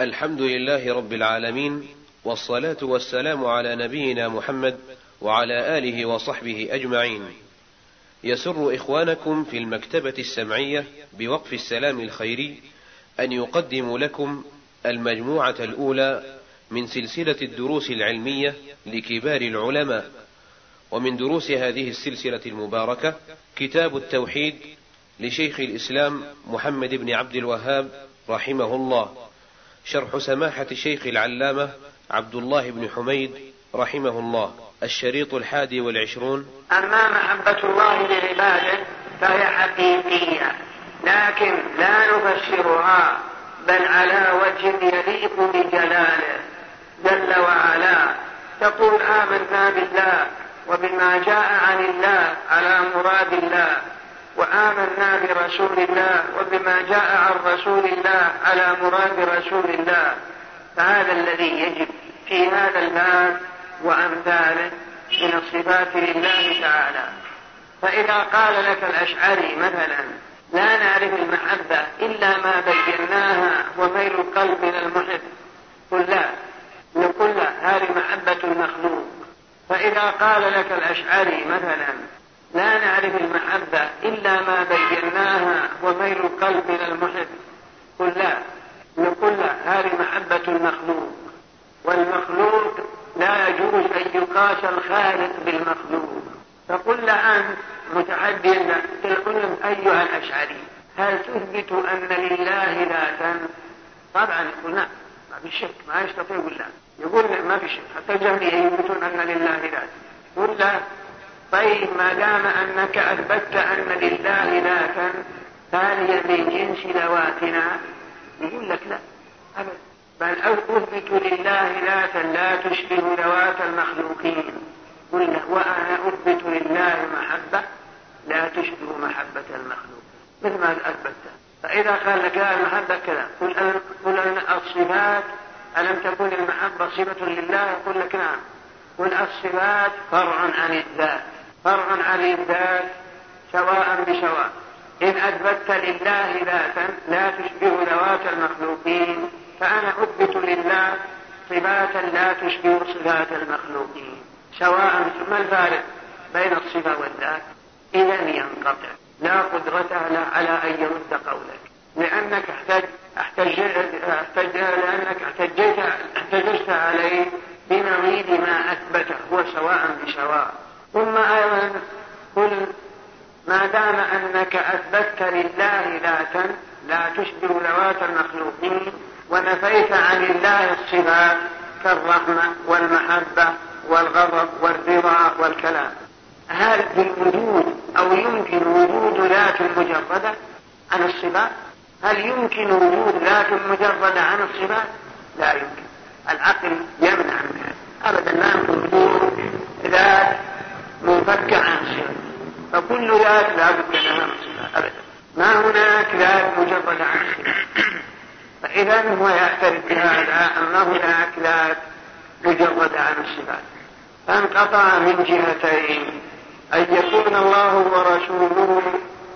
الحمد لله رب العالمين والصلاة والسلام على نبينا محمد وعلى آله وصحبه أجمعين. يسر إخوانكم في المكتبة السمعية بوقف السلام الخيري أن يقدم لكم المجموعة الأولى من سلسلة الدروس العلمية لكبار العلماء، ومن دروس هذه السلسلة المباركة كتاب التوحيد لشيخ الإسلام محمد بن عبد الوهاب رحمه الله شرح سماحة الشيخ العلامة عبد الله بن حميد رحمه الله الشريط الحادي والعشرون. أما محبة الله لعباده فهي حقيقية لكن لا نفسرها بل على وجه يليق بجلاله. جل وعلا تقول آمنا بالله وبما جاء عن الله على مراد الله. وآمنا برسول الله وبما جاء عن رسول الله على مراد رسول الله. فهذا الذي يجب في هذا الباب وأمثاله من الصفات لله تعالى. فإذا قال لك الأشعري مثلا لا نعرف المحبة إلا ما بيناها وميل القلب إلى المحب. قل لا. نقول لا هذه محبة المخلوق. فإذا قال لك الأشعري مثلا لا نعرف المحبة إلا ما بيناها وميل القلب إلى المحب. قل لا. نقول لا هذه محبة المخلوق. والمخلوق لا يجوز أن يقاس الخالق بالمخلوق. فقل أنت متحديا تقول أيها الأشعري. هل تثبت أن لله ذاتا؟ طبعا يقول نعم ما في شك. ما يستطيع يقول لا. يقول ما في شك. حتى الجهمية يثبتون أن لله ذاتا. قل لا. طيب ما دام أنك أثبتت أن لله ذاتا هي من جنس ذواتنا؟ يقول لك لا أبدا. بل أثبت لله ذاتا لا تشبه ذوات المخلوقين. قل وأنا أثبت لله محبة لا تشبه محبة المخلوق. مثل ما أثبتت. فإذا قال لك لا المحبة كذا. قل أن قل أن الصفات ألم تكن المحبة صفة لله؟ يقول لك نعم. قل الصفات فرع عن الذات. فرع عن الذات سواء بسواء. إن أثبتت لله ذاتا لا تشبه ذوات المخلوقين فأنا أثبت لله صفاتا لا تشبه صفات المخلوقين. سواء ما الفارق بين الصفة والذات؟ إذا ينقطع. لا قدرة على أن يرد قولك. لأنك احتج احتج احتج لأنك احتججت عليه بنظير ما أثبته هو سواء بسواء. ثم أيضا قل ما دام أنك أثبتت لله ذاتا لا تشبه ذوات المخلوقين ونفيت عن الله الصفات كالرحمة والمحبة والغضب والرضا والكلام. هل بالوجود أو يمكن وجود ذات مجردة عن الصفات؟ هل يمكن وجود ذات مجردة عن الصفات؟ لا يمكن. العقل يمنع من هذا. أبدا لا يمكن وجود ذات منفكة عن الصفات فكل ذات لا بد لها من أبدا. ما هناك ذات مجردة عن الصفات فإذا هو يعترف بهذا أن هناك ذات مجردة عن الصفات؟ فانقطع من جهتين أن يكون الله ورسوله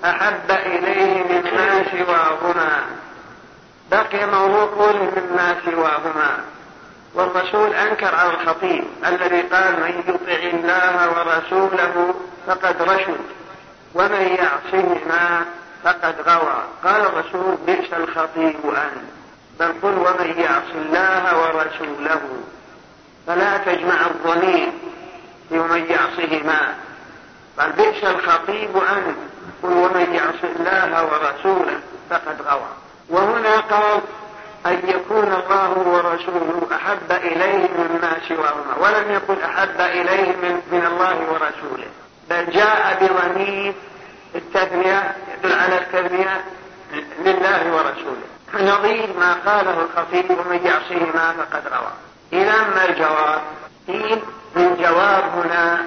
أحب إليه مما سواهما. بقي موضوع مما سواهما. والرسول أنكر على الخطيب الذي قال من يطع الله ورسوله فقد رشد ومن يعصهما فقد غوى. قال الرسول بئس الخطيب أنت بل قل ومن يعص الله ورسوله فلا تجمع الضمير ومن يعصهما قال بئس الخطيب أنت قل ومن يعص الله ورسوله فقد غوى. وهنا قال أن يكون الله ورسوله أحب إليه مما سواهما ولم يقل أحب إليه من, من الله ورسوله. بل جاء بضمير التثنية يدل على التثنية لله ورسوله. نظير ما قاله الخطيب ومن يعصهما فقد روى. إذا ما الجواب؟ قيل الجواب هنا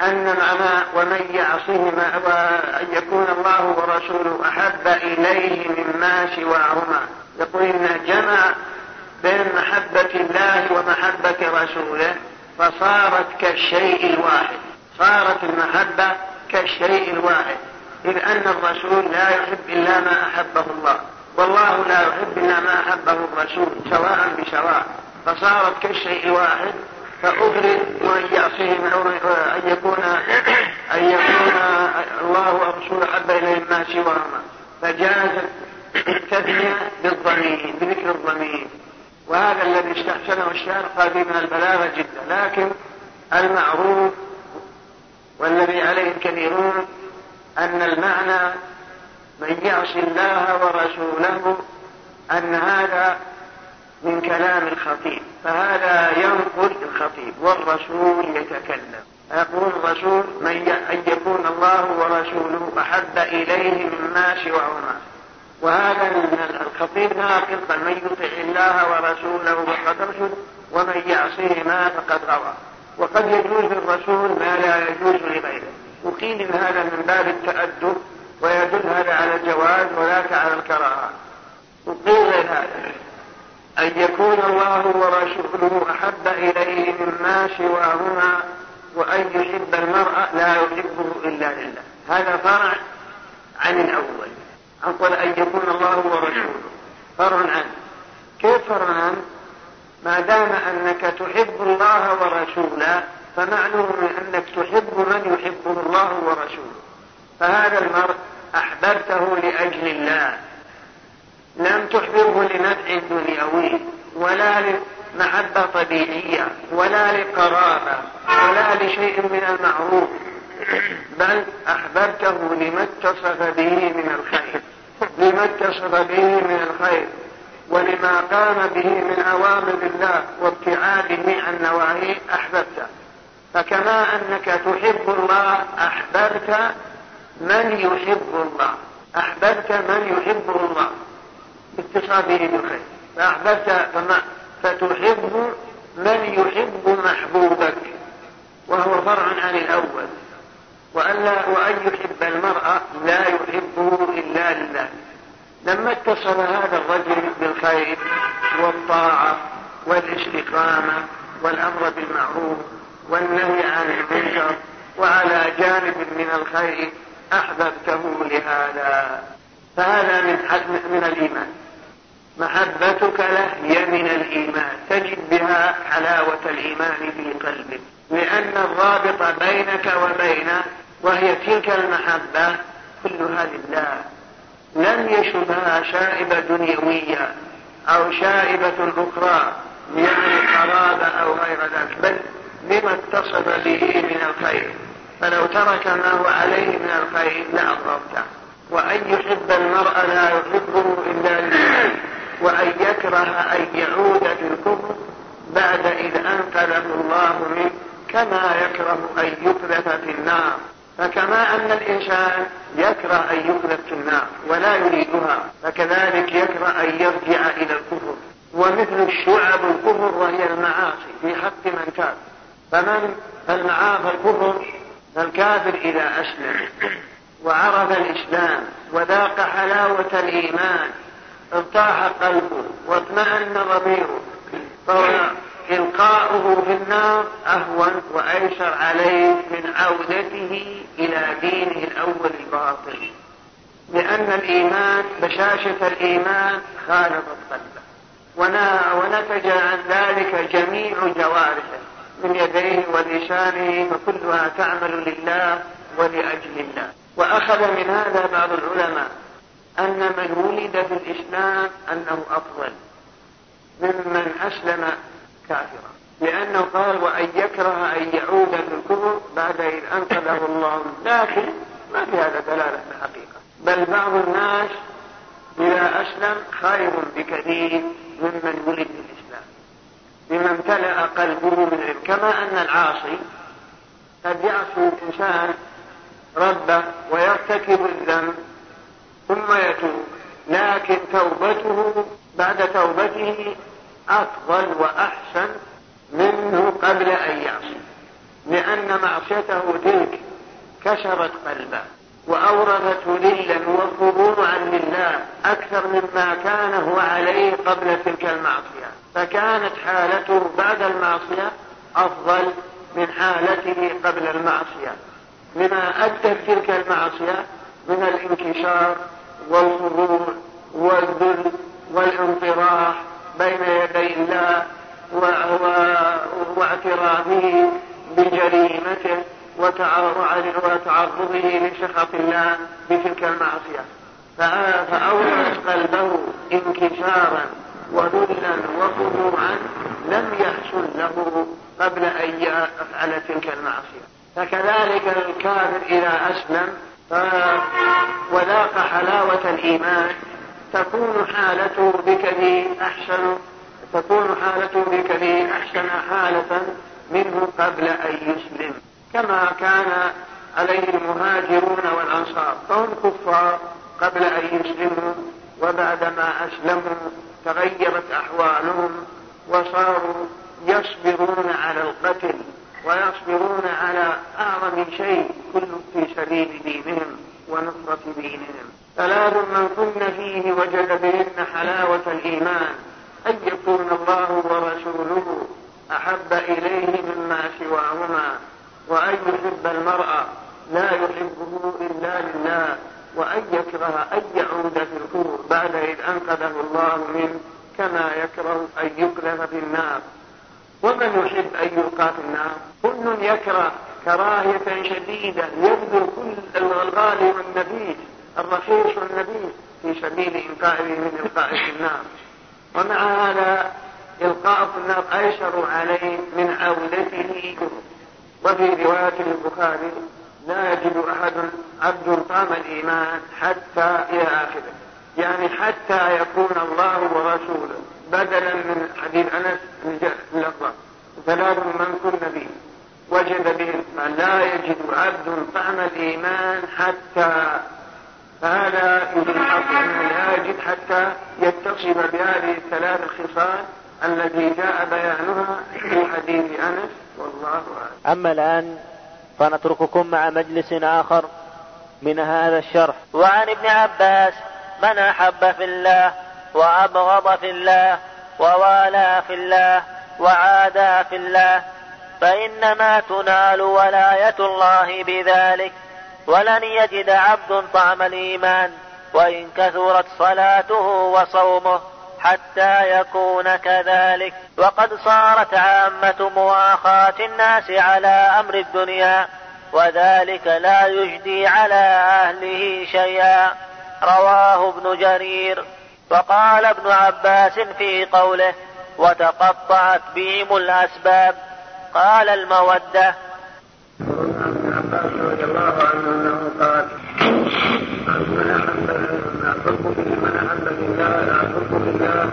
أن معنى ومن يعصهما وأن يكون الله ورسوله أحب إليه مما سواهما. يقول إن جمع بين محبة الله ومحبة رسوله فصارت كالشيء الواحد. صارت المحبة كالشيء الواحد. إذ أن الرسول لا يحب إلا ما أحبه الله. والله لا يحب إلا ما أحبه الرسول سواء بسواء. فصارت كالشيء الواحد فأبرد وأن يعصيه أن يكون أن يكون الله ورسوله أحب إليه ما سواهما. فجازت التثنية بالضمير بذكر الضمير. وهذا الذي استحسنه الشارع قال من البلاغة جدا. لكن المعروف والذي عليه الكثيرون أن المعنى من يعصي الله ورسوله أن هذا من كلام الخطيب. فهذا ينقل الخطيب والرسول يتكلم. يقول الرسول من أن يكون الله ورسوله أحب إليه مما سواهما وهذا الخطيب ناقل من يطع الله ورسوله فقد رشد ومن يعصهما فقد غوى وقد يجوز للرسول ما لا يجوز لغيره. وقيل هذا من باب التأدب ويدل هذا على الجواز وذاك على الكراهة. وقيل هذا. أن يكون الله ورسوله أحب إليه مما سواهما وأن يحب المرء لا يحبه إلا لله. هذا فرع عن الأول. أقول أن يكون الله ورسوله فرع عنه كيف فرع عنه ما دام أنك تحب الله ورسوله فمعلوم أنك تحب من يحبه الله ورسوله. فهذا المرء أحببته لأجل الله. لم تحببه لنفع دنيوي ولا لمحبة طبيعية ولا لقرابة ولا لشيء من المعروف. بل أحببته لما اتصف به من الخير لما اتصف به من الخير ولما قام به من أوامر الله وابتعاده عن نواهيه أحببته. فكما أنك تحب الله أحببت من يحب الله. أحببت من يحبه الله. باتصافه بالخير. فأحببت فما؟ فتحب من يحب محبوبك. وهو فرع عن الأول. وألا وأن يحب المرأة لا يحبه إلا لله. لما اتصل هذا الرجل بالخير والطاعة والاستقامة والأمر بالمعروف والنهي عن المنكر وعلى جانب من الخير أحببته لهذا. فهذا من من الإيمان. محبتك له هي من الإيمان. تجد بها حلاوة الإيمان في قلبك. لأن الرابط بينك وبينه وهي تلك المحبة كلها لله لم يشبها شائبة دنيوية أو شائبة أخرى يعني قرابة أو غير ذلك بل بما اتصف به من الخير. فلو ترك ما هو عليه من الخير لأضربته وأن يحب المرء لا يحبه إلا لله. وأن يكره أن يعود في الكفر بعد إذ أنقذه الله منه. كما يكره أن يقذف في النار فكما أن الإنسان يكره أن يقذف في النار ولا يريدها فكذلك يكره أن يرجع إلى الكفر. ومثل الشعب الكفر وهي المعاصي في حق من تاب فمن فالمعاصي الكفر فالكافر إذا أسلم. وعرف الإسلام وذاق حلاوة الإيمان ارتاح قلبه واطمأن ضميره فهو إلقاؤه في النار أهون وأيسر عليه من عودته إلى دينه الأول الباطل. لأن الإيمان بشاشة الإيمان خالطت قلبه ونتج عن ذلك جميع جوارحه من يديه ولسانه فكلها تعمل لله ولأجل الله. وأخذ من هذا بعض العلماء أن من ولد في الإسلام أنه أفضل. ممن أسلم كافرا لأنه قال وأن يكره أن يعود في الكفر بعد إذ أنقذه الله. لكن ما في هذا دلالة في الحقيقة. بل بعض الناس إذا أسلم خير بكثير ممن ولد الإسلام. بما امتلأ قلبه من علم. كما أن العاصي قد يعصي الإنسان ربه ويرتكب الذنب ثم يتوب. لكن توبته بعد توبته أفضل وأحسن منه قبل أن يعصي لأن معصيته تلك كسرت قلبه وأورثته ذلا وخضوعا لله أكثر مما كان هو عليه قبل تلك المعصية. فكانت حالته بعد المعصية أفضل من حالته قبل المعصية. لما أدت تلك المعصية من الانكسار والخضوع والذل والانطراح بين يدي الله واعترافه بجريمته وتعرضه لسخط الله بتلك المعصية. فأورث قلبه انكسارا وذلا وخضوعا لم يحصل له قبل أن يفعل تلك المعصية. فكذلك الكافر إذا أسلم وذاق حلاوة الإيمان تكون حالته بكثير أحسن تكون حالته بكثير أحسن حالة منه قبل أن يسلم. كما كان عليه المهاجرون والأنصار. فهم كفار قبل أن يسلموا وبعدما أسلموا تغيرت أحوالهم وصاروا يصبرون على القتل ويصبرون على أعظم شيء كل في سبيل دينهم ونصرة دينهم. ثلاث من كن فيه وجد بهن حلاوة الإيمان. أن يكون الله ورسوله أحب إليه مما سواهما. وأن يحب المرأة لا يحبه إلا لله. وأن يكره أن يعود في الكفر بعد إذ أنقذه الله منه كما يكره أن يقذف في النار. ومن يحب أن يلقى في النار؟ كل يكره كراهية شديدة يبذل كل الغالي والنبيذ. الرخيص والنبيذ في سبيل إنقاذه من إلقاء في النار. ومع هذا إلقاء في النار أيسر عليه من عودته وفي رواية البخاري لا يجد أحد عبد طعم الإيمان حتى إلى آخره. يعني حتى يكون الله ورسوله بدلا من حديث أنس اللفظة ثلاث من كن به. وجد به لا يجد عبد طعم الإيمان حتى فهذا أنه لا يجد حتى يتصف بهذه الثلاث الخصال التي جاء بيانها في حديث أنس. والله أعلم. أما الآن فنترككم مع مجلس آخر من هذا الشرح. وعن ابن عباس من أحب في الله وأبغض في الله ووالى في الله وعادى في الله فإنما تنال ولاية الله بذلك ولن يجد عبد طعم الإيمان وإن كثرت صلاته وصومه حتى يكون كذلك. وقد صارت عامة مواخاة الناس على أمر الدنيا وذلك لا يجدي على أهله شيئا. رواه ابن جرير. وقال ابن عباس في قوله وتقطعت بهم الأسباب. قال المودة ابن عباس رضي الله عنه انه قال من احب الحب من احب لله الحب لله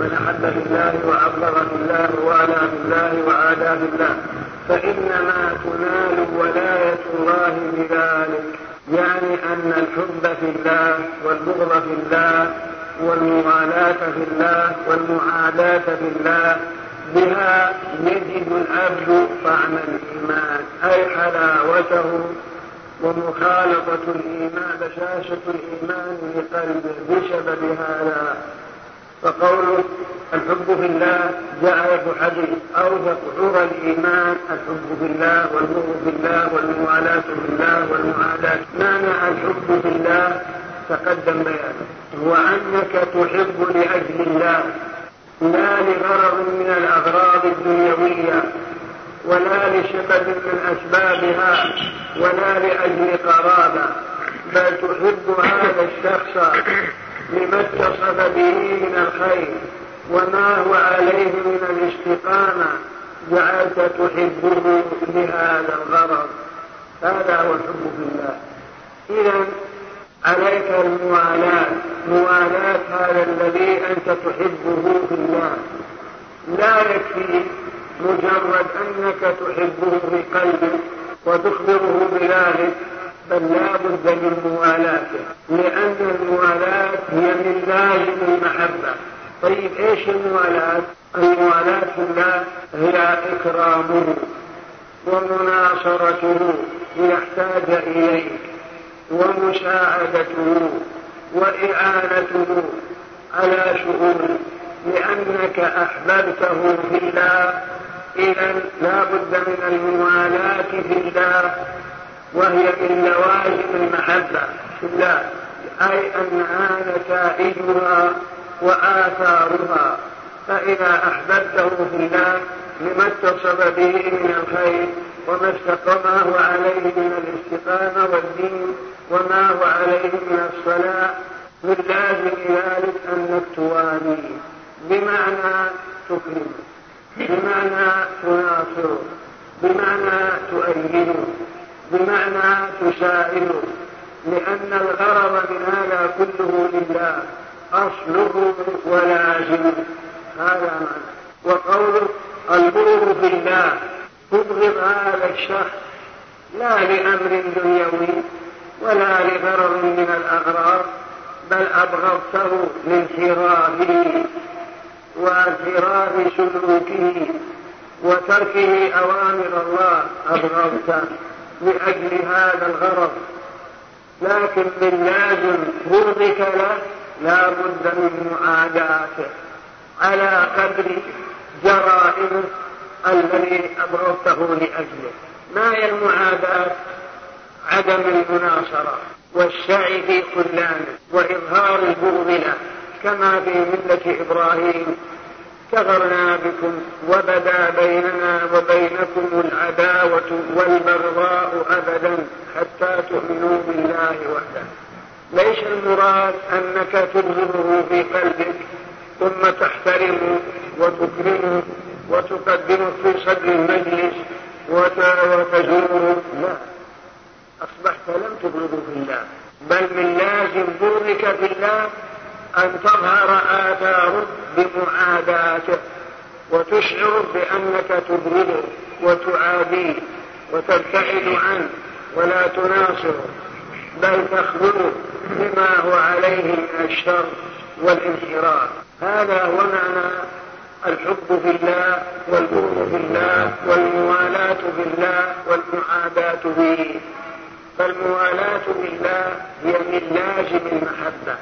من احب لله وابغض بالله والى بالله وعادى بالله فانما تنال ولايه الله بذلك يعني ان الحب في الله والبغض في الله والمغالاة في الله والمعاداة في الله بها يجد العبد طعم الإيمان. أي حلاوته ومخالطة الإيمان بشاشة الإيمان لقلبه بسبب هذا. فقوله الحب في الله في حديث أوثق عرى الإيمان الحب في الله والبغض في الله والموالاة في الله والمعاداة. معنى الحب في الله؟ تقدم بيانه. هو أنك تحب لأجل الله. لا لغرض من الأغراض الدنيوية ولا لسبب من أسبابها ولا لأجل قرابة بل تحب هذا الشخص لما اتصف به من الخير وما هو عليه من الاستقامة جعلت تحبه لهذا الغرض. هذا هو الحب في الله. إذا عليك الموالاة. موالاة هذا الذي أنت تحبه في الله لا يكفي مجرد أنك تحبه في قلبك وتخبره بذلك بل لا بد من موالاته. لأن الموالاة هي من لازم المحبة. طيب إيش الموالاة؟ الموالاة في الله هي إكرامه ومناصرته ليحتاج إليك ومساعدته. وإعانته على شؤونه لأنك أحببته في الله. إذا لا بد من الموالاة في الله وهي من لوازم المحبة في الله أي أنها نتائجها وآثارها. فإذا أحببته في الله لما اتصف به من الخير وما استقامه عليه من الاستقامة والدين وما هو عليه من الصلاة. من لازم ذلك أنك تواليه بمعنى تكرمه بمعنى تناصره بمعنى تؤيده بمعنى تساعده لأن الغرض من هذا كله لله أصله ولازمه هذا معنى. وقوله البغض في الله تبغض هذا الشخص. لا لأمر دنيوي ولا لغرض من الأغراض بل أبغضته لانحرافه وانحراف سلوكه وتركه أوامر الله. أبغضته لأجل هذا الغرض. لكن من لازم بغضك له لا بد من معاداته. على قدر جرائمه الذي أبغضته لأجله. ما هي المعاداة عدم المناصرة والسعي في خلانه وإظهار البغض له كما في ملة إبراهيم. كفرنا بكم وبدا بيننا وبينكم العداوة والبغضاء أبدا حتى تؤمنوا بالله وحده. ليس المراد أنك تبغضه في قلبك ثم تحترمه وتكرمه وتقدمه في صدر المجلس وتزوره لا أصبحت لم تبغضه في الله. بل من لازم بغضك في الله أن تظهر آثاره بمعاداته وتشعر بأنك تبغضه وتعاديه وتبتعد عنه ولا تناصره بل تخذله بما هو عليه من الشر. والانحراف. هذا هو معنى الحب في الله والبغض في الله والموالاة في الله والمعاداة به فالموالاة بالله هي من لازم المحبة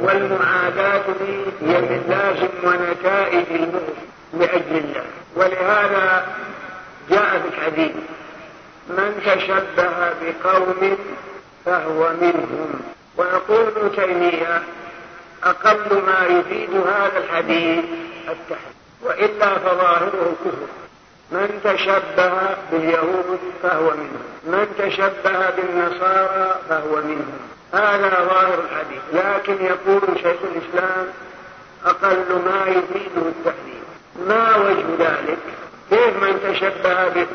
والمعاداة به هي من لازم ونتائج البغض لأجل الله. ولهذا جاء في الحديث من تشبه بقوم فهو منهم. ويقول تيمية أقل ما يفيد هذا الحديث. التحريم وإلا فظاهره كفر. من تشبه باليهود فهو منهم. من تشبه بالنصارى فهو منهم. هذا ظاهر الحديث. لكن يقول شيخ الإسلام أقل ما يفيده التحريم ما وجه ذلك؟ كيف من تشبه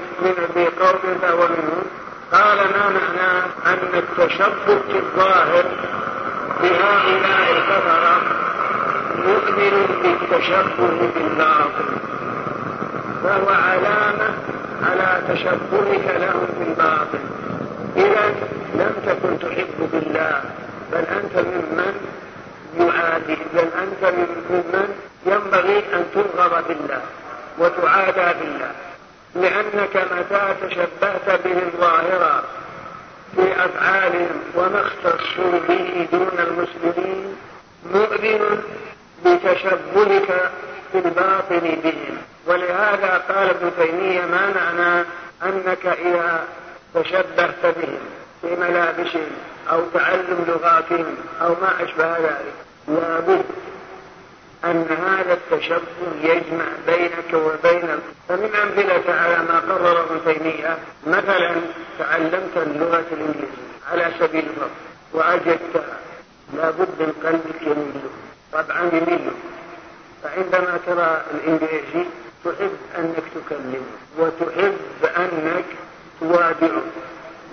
بقوم فهو منهم؟ قال ما معناه؟ أن التشبه في الظاهر بهؤلاء الكفرة مؤمن بالتشبه بالباطل فهو علامة على تشبهك لهم في الباطل إذا لم تكن تحب بالله بل أنت ممن يعادي بل أنت ممن ينبغي أن ترغب بالله وتعادى بالله لأنك متى تشبهت بهم ظاهرا في أفعالهم وما اختصوا به دون المسلمين مؤذن بتشبهك في الباطن بهم. ولهذا قال ابن تيمية ما معنى أنك إذا تشبهت بهم في ملابسهم أو تعلم لغاتهم أو ما أشبه ذلك. لابد أن هذا التشبه يجمع بينك وبين فمن أمثلة على ما قرر ابن تيمية مثلا تعلمت اللغة الإنجليزية على سبيل الفرض وأجدتها لابد من قلبك يميل طبعا يميل. فعندما ترى الإنجليزي تحب أنك تكلمه وتحب أنك توادعه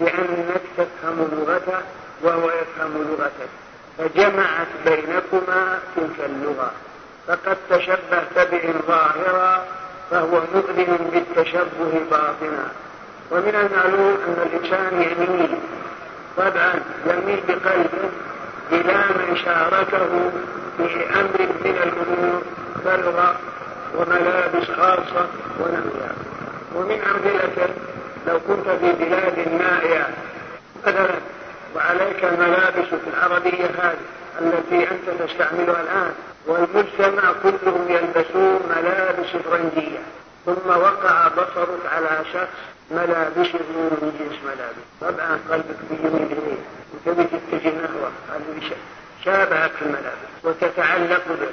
لأنك تفهم لغته وهو يفهم لغتك. فجمعت بينكما تلك اللغة. فقد تشبهت بهم ظاهرا فهو مؤذن بالتشبه باطنا. ومن المعلوم أن الإنسان يميل طبعا يميل بقلبه إلى من شاركه في أمر من الأمور كالغى وملابس خاصة ونحوها. ومن أمثلته لو كنت في بلاد نائية مثلا وعليك الملابس في العربية هذه التي أنت تستعملها الآن. والمجتمع كلهم يلبسون ملابس فرنجية. ثم وقع بصرك على شخص ملابسه من جنس ملابس. طبعا قلبك بيميل إليه وتبي تتجه نحوه قال شابهك في الملابس. وتتعلق به.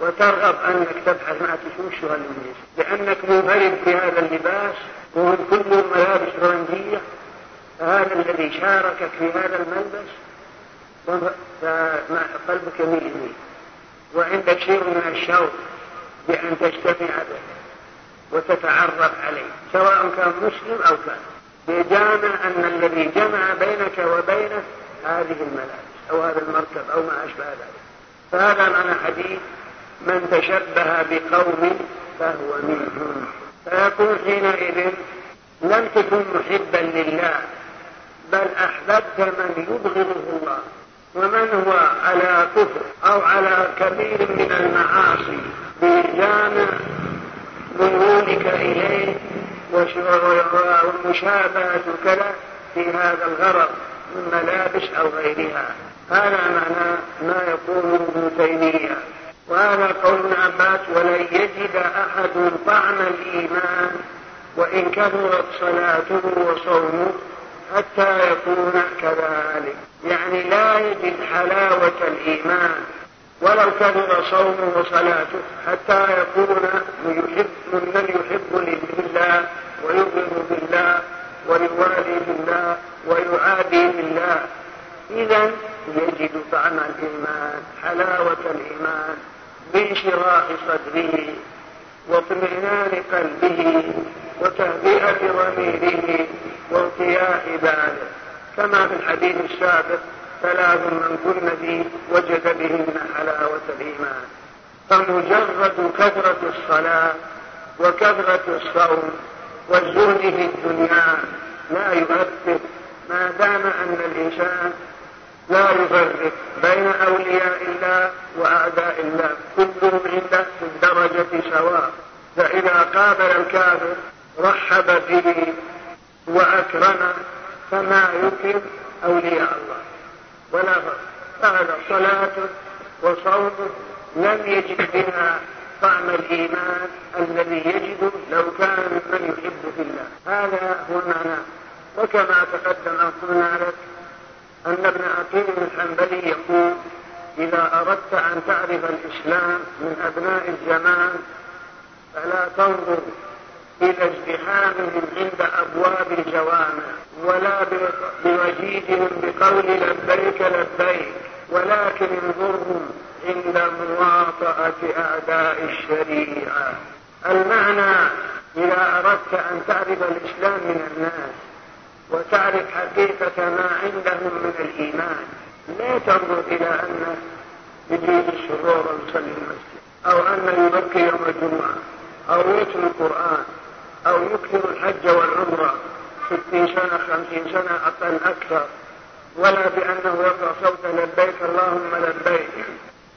وترغب أنك تبحث ما وش هاللبس لأنك منفرد في هذا اللباس. وهم كلهم ملابس فرنجية. فهذا الذي شاركك في هذا الملبس قلبك يميل وعندك شيء من الشوق بأن تجتمع به وتتعرف عليه سواء كان مسلم أو كان. بجامع أن الذي جمع بينك وبينه هذه الملابس أو هذا المركب أو ما أشبه ذلك. فهذا معنى حديث من تشبه بقوم فهو منهم. فيكون حينئذ لم تكن محبا لله بل أحببت من يبغضه الله ومن هو على كفر أو على كبير من المعاصي بجامع ميولك إليه ومشابهة كذا في هذا الغرض من ملابس أو غيرها. هذا معنى ما يقول ابن تيمية. وهذا قول ابن عباس ولن يجد أحد طعم الإيمان وإن كثرت صلاته وصومه حتى يكون كذلك. يعني لا يجد حلاوة الإيمان ولو كثر صومه وصلاته حتى يكون يحب من يحب لله ويؤمن بالله ويوالي بالله ويعادي بالله. إذا يجد طعم الإيمان حلاوة الإيمان بانشراح صدره واطمئنان قلبه وتهدئة ضميره وارتياح باله. كما في الحديث السابق ثلاث من كن به وجد بهن حلاوة الإيمان. فمجرد كثرة الصلاة وكثرة الصوم والزهد في الدنيا لا يؤثر. ما دام أن الإنسان لا يفرق بين أولياء الله وأعداء الله. كلهم عنده في الدرجة سواء. فإذا قابل الكافر رحب به وأكرمه فما يكرم أولياء الله. ولا فرق. فهذا صلاة وصوم لم يجد بها طعم الإيمان الذي يجد لو كان من يحب في الله. هذا هو المعنى. وكما تقدم أن قلنا لك أن ابن عقيل الحنبلي يقول إذا أردت أن تعرف الإسلام من أبناء الزمان فلا تنظر إلى ازدحامهم عند أبواب الجوامع ولا بوجيدهم بقول لبيك لبيك ولكن انظرهم عند مواطأة أعداء الشريعة. المعنى إذا أردت أن تعرف الإسلام من الناس وتعرف حقيقة ما عندهم من الإيمان. لا تنظر إلى أنه يجيب الشرور ويصلي المسجد. أو أنه يبكي يوم الجمعة. أو يتلو القرآن. أو يكثر الحج والعمرة. ستين سنة خمسين سنة أقل أكثر. ولا بأنه يرفع صوته لبيك اللهم لبيك.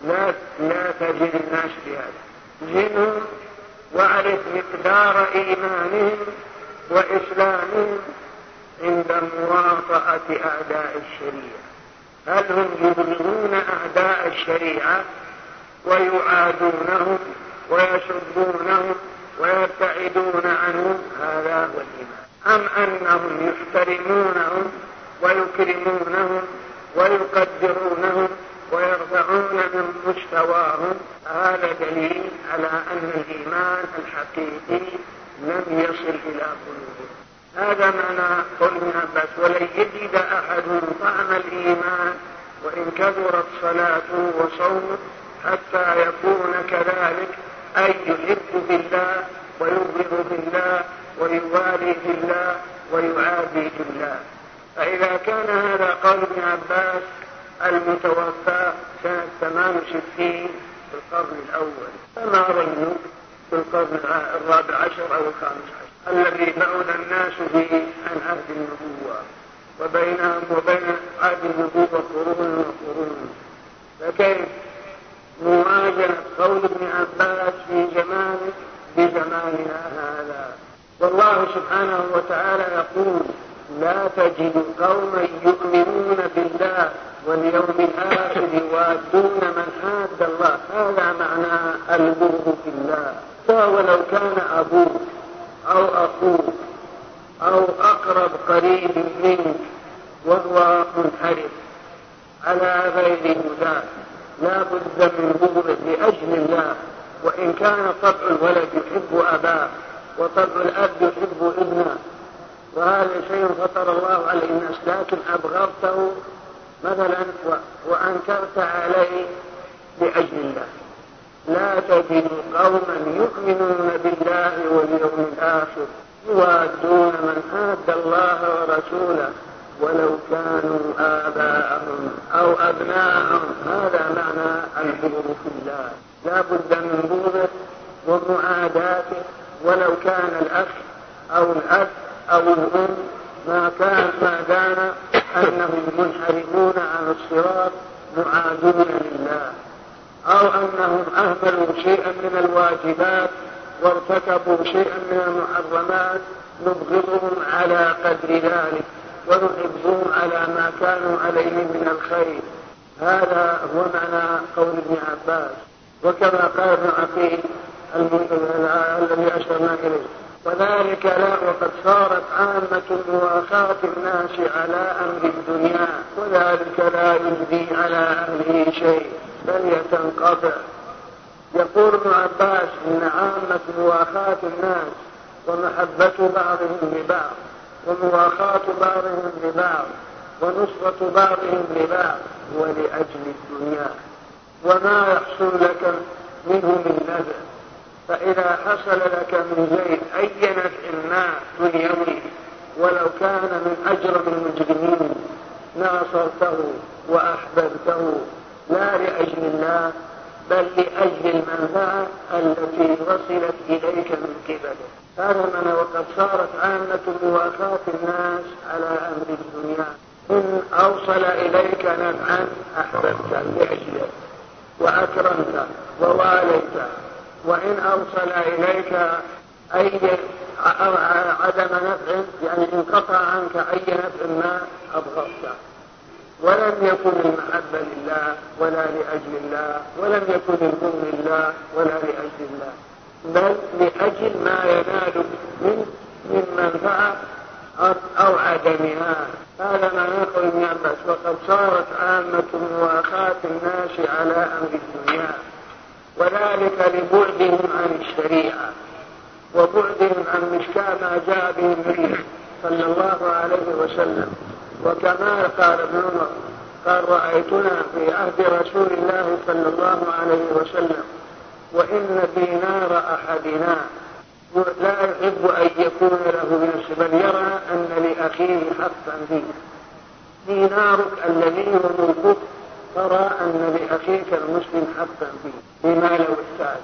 لا لا تجد الناس بهذا. زنهم واعرف مقدار إيمانهم وإسلامهم عند مواطأة أعداء الشريعة. هل هم يبغضون أعداء الشريعة ويعادونهم ويسبونهم ويبتعدون عنهم؟ هذا هو الإيمان. أم أنهم يحترمونهم ويكرمونهم ويقدرونهم ويرفعون من مستواهم؟ هذا دليل على أن الإيمان الحقيقي لم يصل إلى قلوبهم. هذا معنى قول ابن عباس ولن يجد أحد طعم الإيمان وإن كثرت صلاته وصومه حتى يكون كذلك. أي يحب بالله ويبغض بالله ويوالي بالله ويعادي بالله. فإذا كان هذا قول ابن عباس المتوفى سنة 68 في القرن الأول. فما ظنك في القرن الرابع عشر أو الخامس عشر؟ الذي بعد الناس به عن عهد النبوة وبينهم وبين عهد النبوة قرون وقرون. فكيف؟ موازنة قول ابن عباس في زمانه بزماننا هذا. والله سبحانه وتعالى يقول لا تجد قوما يؤمنون بالله واليوم الآخر يوادون من حاد الله. هذا معنى البغض في الله. فهو لو كان أبوك أو أخوك أو أقرب قريب منك وهو منحرف على غير هداه لا بد من بغض لأجل الله. وإن كان طبع الولد يحب أباه وطبع الأب يحب ابنه. وهذا شيء فطر الله عليه الناس. لكن أبغضته مثلا وأنكرت عليه لأجل الله. لا تجد قوما يؤمنون بالله واليوم الآخر يوادون من حاد الله ورسوله ولو كانوا آباءهم أو أبناءهم. هذا معنى البغض في الله. لا بد من بغضه ومعاداته ولو كان الأخ أو الأب أو الأم ما كان ما دام أنهم منحرفون عن الصراط معادون لله. أو أنهم أهملوا شيئا من الواجبات وارتكبوا شيئا من المحرمات نبغضهم على قدر ذلك ونحبهم على ما كانوا عليه من الخير. هذا هو معنى قول ابن عباس. وكما قال ابن عقيل الذي أشرنا إليه. وذلك لا وقد صارت عامة مواخاة الناس على أمر الدنيا وذلك لا يجدي على أهله شيء بل يتنقطع. يقول ابن عباس إن عامة مواخاة الناس ومحبة بعضهم لبعض ومواخاة بعضهم لبعض ونصرة بعضهم لبعض ولأجل الدنيا. وما يحصل لك منه من نفع فإذا حصل لك من زيد أي نفع ما دنيوي ولو كان من أجرم المجرمين ناصرته وأحببته لا لأجل الله بل لأجل المنفعة التي وصلت إليك من قبله. هذا من وقد صارت عامة مواخاة الناس على أمر الدنيا. إن أوصل إليك نفعا أحببت لأجله وأكرمت وواليت. وإن أوصل إليك أي عدم نفع يعني انقطع عنك أي نفع ما أبغضته ولم يكن المحبة لله ولا لأجل الله ولم يكن البغض لله ولا لأجل الله. بل لأجل ما ينال من من منفعة أو عدمها. هذا ما يقول ابن عباس. وقد صارت عامة مواخاة الناس على أمر الدنيا. وذلك لبعدهم عن الشريعة وبعدهم عن مشكاة ما جاء به النبي صلى الله عليه وسلم. وكما قال ابن عمر قال رأيتنا في عهد رسول الله صلى الله عليه وسلم وإن دينار أحدنا لا يحب أن يكون له نفس بل يرى أن لأخيه حقا فيه. دينارك الذي هو ملكك ترى أن لأخيك المسلم حقا فيه لما لو احتاج.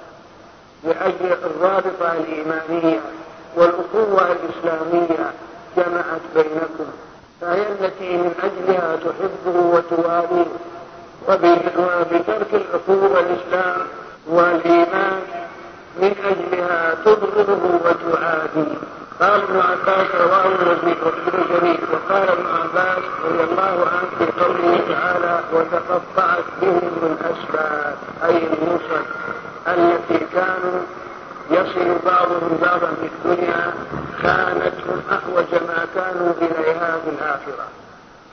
لأجل الرابطة الإيمانية والأخوة الإسلامية جمعت بينكم. فهي التي من أجلها تحبه وتواليه. وبترك الأخوة والإسلام والإيمان من أجلها تبغضه وتعاديه. قال ابن عباس رواه ابن جرير وقال ابن عباس رضي الله عنه في قوله تعالى وتقطعت بهم الأسباب أي النصر التي كانوا يصل بعضهم بعضا في الدنيا كانتهم أحوج ما كانوا إليها في الآخرة.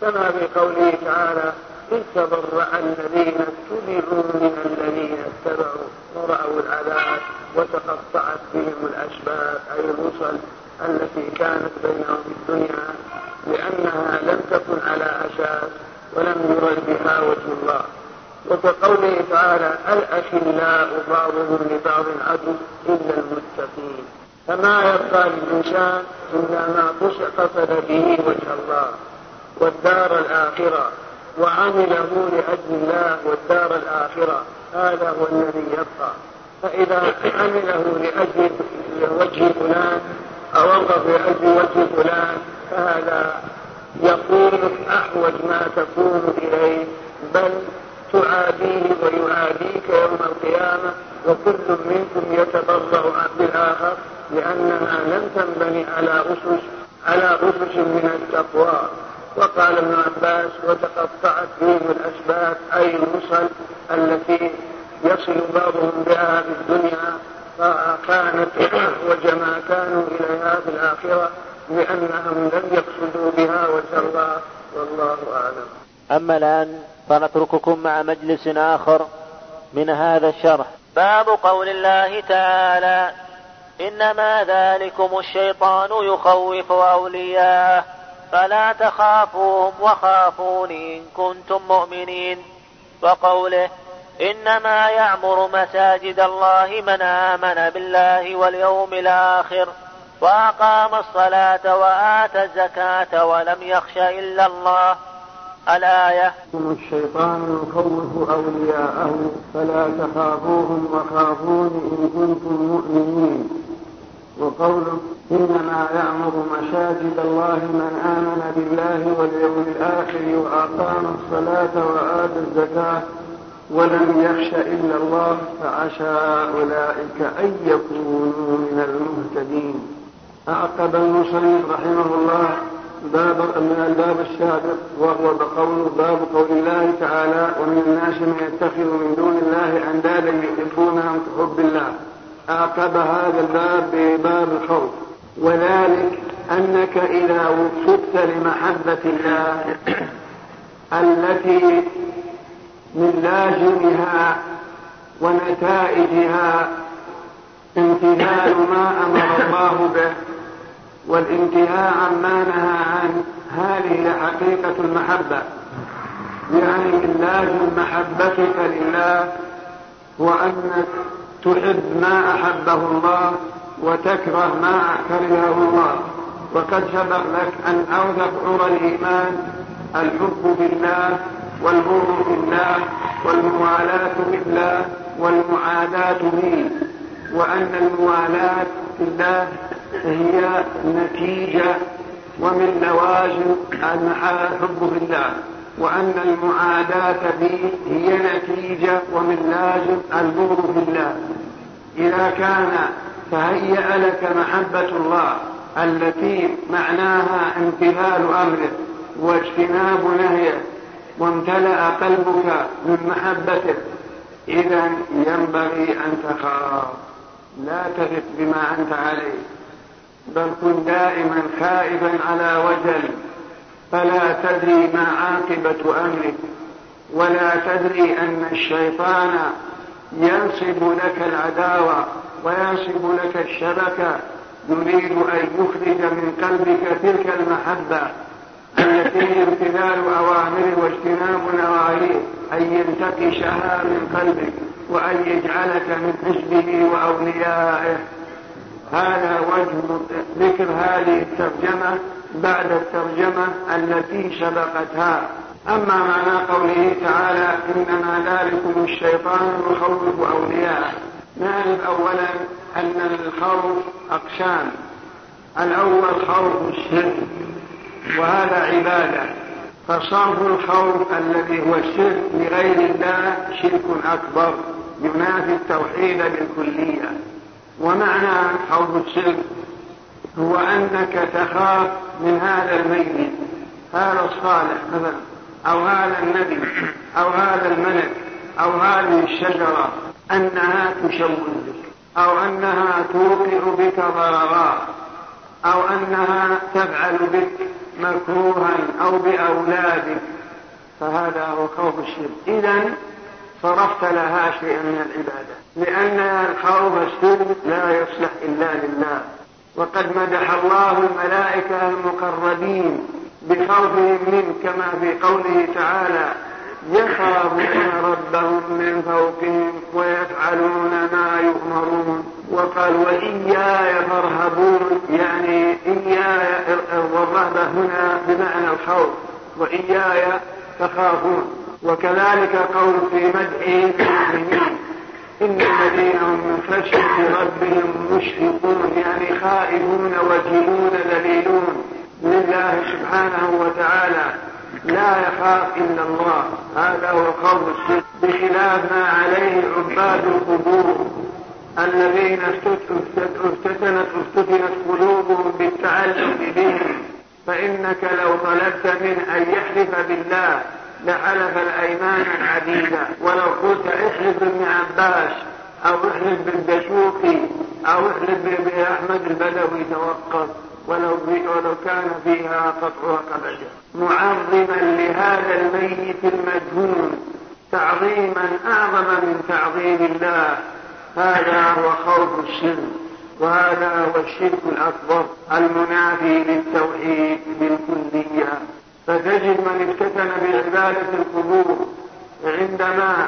كما في قوله تعالى إذ تبرأ الذين اتبعوا من الذين اتبعوا ورأوا العذاب وتقطعت بهم الأسباب أي الوصل التي كانت بينهم في الدنيا لأنها لم تكن على أساس ولم يرد بها وجه الله. وكقوله تعالى الأخلاء بعضهم لبعض عدو إلا المتقين فما يبقى للإنسان إلا ما قصد به وجه الله والدار الآخرة وعمله لأجل الله والدار الآخرة. هذا هو الذي يبقى. فإذا عمله لأجل وجه فلان أو وقف لأجل وجه فلان فهذا يكون أحوج ما تكون إليه بل تعاديه ويعاديك يوم القيامة وكل منكم يتبرأ بالآخر لأنها لم تنبني على أسس على أسس من التقوى. وقال ابن عباس وتقطعت بهم الأسباب أي الوصل التي يصل بعضهم بها في الدنيا فكانت وجما كانوا إليها في الآخرة لأنهم لم يقصدوا بها وجه الله. والله أعلم. أما الآن فنترككم مع مجلس آخر من هذا الشرح. باب قول الله تعالى إنما ذلكم الشيطان يخوف أولياءه فلا تخافوهم وخافون إن كنتم مؤمنين. وقوله إنما يعمر مساجد الله من آمن بالله واليوم الآخر وأقام الصلاة وآتى الزكاة ولم يخش إلا الله. الآية الشيطان يخوف أولياءه فلا تخافوهم وخافون إن كنتم مؤمنين. وقوله إنما يعمر مساجد الله من آمن بالله واليوم الآخر وأقام الصلاة وآتى الزكاة ولم يخش إلا الله فعسى أولئك أن يكونوا من المهتدين. أعقب المصنف رحمه الله باب من الباب السابق وهو بقول باب قول الله تعالى ومن الناس من يتخذ من دون الله أندادا يحبونهم كحب الله. أعقب هذا الباب بباب الخوف. وذلك أنك إذا وفقت لمحبة الله التي من لازمها ونتائجها امتثال ما أمر الله به والانتهاء عما نهى عنه. هذه حقيقة المحبة. يعني من لازم محبتك لله هو أنك تحب ما أحبه الله وتكره ما كرهه الله. وقد سبق لك أن أوثق عرى الإيمان الحب بالله والبغض بالله والموالاة بالله والمعاداة به وأن الموالاة بالله هي نتيجة ومن لوازم الحب بالله. وأن المعاداة به هي نتيجة ومن لازم البغض بالله. إذا كان تهيأ لك محبة الله التي معناها امتثال أمره واجتناب نهيه وامتلأ قلبك من محبته إذا ينبغي أن تخاف. لا تثق بما أنت عليه. بل كن دائما خائفا على وجل. فلا تدري ما عاقبة أمرك. ولا تدري أن الشيطان ينصب لك العداوة وينصب لك الشبكة. يريد أن يخرج من قلبك تلك المحبة. التي امتثال أوامره واجتناب نواهيه أن ينتقشها من قلبك وأن يجعلك من حزبه وأوليائه. هذا وجه ذكر هذه الترجمة بعد الترجمة التي سبقتها. أما معنى قوله تعالى إنما ذلكم الشيطان يخوف أولياءه. نعرف أولا أن الخوف أقسام. الأول خوف السر وهذا عبادة. فصرف الخوف الذي هو الشرك لغير الله شرك أكبر ينافي التوحيد بالكلية. ومعنى خوف الشرك هو أنك تخاف من هذا الميت هذا الصالح مثلا أو هذا النبي أو هذا الملك أو هذه الشجرة أنها تشوه بك أو أنها توقع بك ضررا أو أنها تفعل بك مكروها أو بأولادك فهذا هو خوف الشرك. إذا صرفت لها شيئا من العبادة لأن الخوف السر لا يصلح إلا لله. وقد مدح الله الملائكة المقربين بخوفهم منه كما في قوله تعالى يخافون ربهم من فوقهم ويفعلون ما يؤمرون. وقال وإياي فارهبون يعني إياي والرهبة هنا بمعنى الخوف وإياي تخافون. وكذلك قول في مدحه المؤمنين إن الذين هم من خشية ربهم مشفقون يعني خائفون وجلون ذليلون لله سبحانه وتعالى لا يخاف إلا الله. هذا هو الصدق بخلاف ما عليه عباد القبور. الذين افتتنت افتتنت قلوبهم بالتعلق بهم. فإنك لو طلبت من أن يحلف بالله لحلف الأيمان العديدة. ولو قلت احلف بابن عباس أو احلف بالدشوقي أو احلف بأحمد البدوي توقف. ولو, ولو كان فيها قطع رقبته معظما لهذا الميت المدفون تعظيما أعظم من تعظيم الله. هذا هو خوف الشرك وهذا هو الشرك الأكبر المنافي للتوحيد بالكلية فتجد من افتتن بعبادة القبور عندما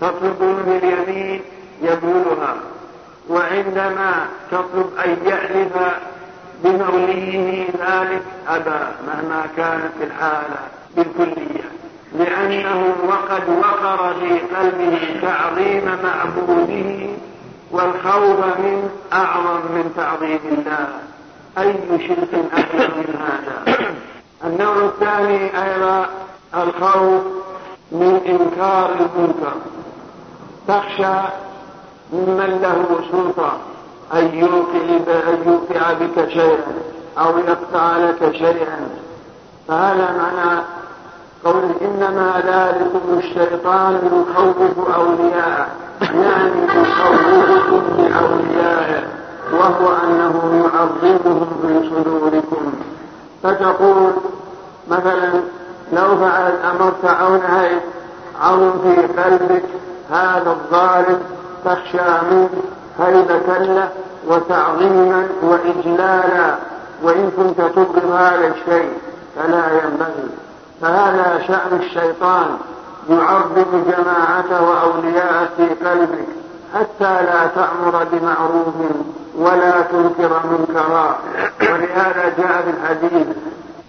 تطلب اليمين يبولها وعندما تطلب أن يحلف بموليه ذلك أبى مهما كانت الحالة بالكلية. لأنه وقد وقر في قلبه تعظيم معبوده والخوف من أعظم من تعظيم الله. أي شرك أكبر من هذا؟ النوع الثاني أيضا الخوف من إنكار المنكر. تخشى ممن له سلطة. أن يوقع أن يوقع بك شيئا أو يقطع لك شيئا. فهذا معنى قول إنما ذلكم الشيطان يخوف أولياءه. يعني يخوفكم بأوليائه وهو أنه يعظمهم في صدوركم. فتقول مثلا لو فعل أمرت أو نهيت عظم في قلبك هذا الظالم تخشى منه هيبة له وتعظيما وإجلالا وإن كنت تبغض هذا الشيء فلا ينبغي. فهذا شأن الشيطان يعظم جماعته وأولياءه في قلبك حتى لا تأمر بمعروف ولا تنكر منكرا. ولهذا جاء في الحديث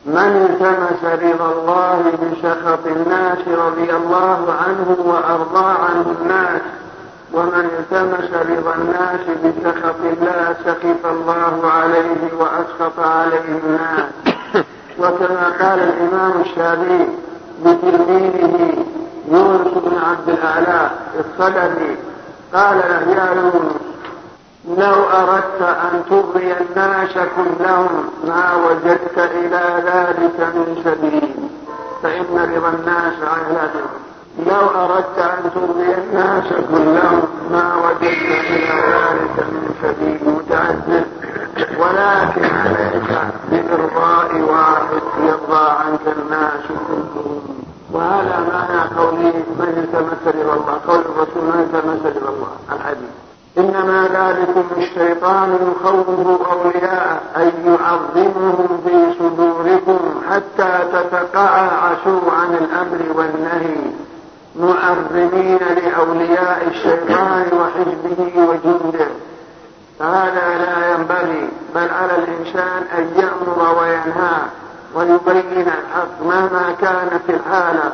من التمس رضا الله بسخط الناس رضي الله عنه وأرضى عنه الناس ومن التمس رضا الناس بسخط الله سخط الله عليه وأسخط عليه الناس. وكما قال الإمام الشافعي لتلميذه يونس بن عبد الأعلى الصدفي قال له يا يونس لو أردت أن تغري الناس كلهم ما وجدت إلى ذلك من سبيل فإن رضا الناس على لو أردت أن تغري الناس كلهم ما وجدت إلى ذلك من سبيل متعدد. ولكن بإرضاء واحد يرضى عنك الناس كلهم وهذا معنى قوله من التمس الله قول الرسول من التمس الله الحديث. إنما ذلكم الشيطان يخوف أولياء أن يعظمهم في صدوركم حتى تتقاعسوا عن الأمر والنهي. معظمين لأولياء الشيطان وحزبه وجنده. فهذا لا ينبغي بل على الإنسان أن يأمر وينهى ويبين الحق مهما كانت الحالة.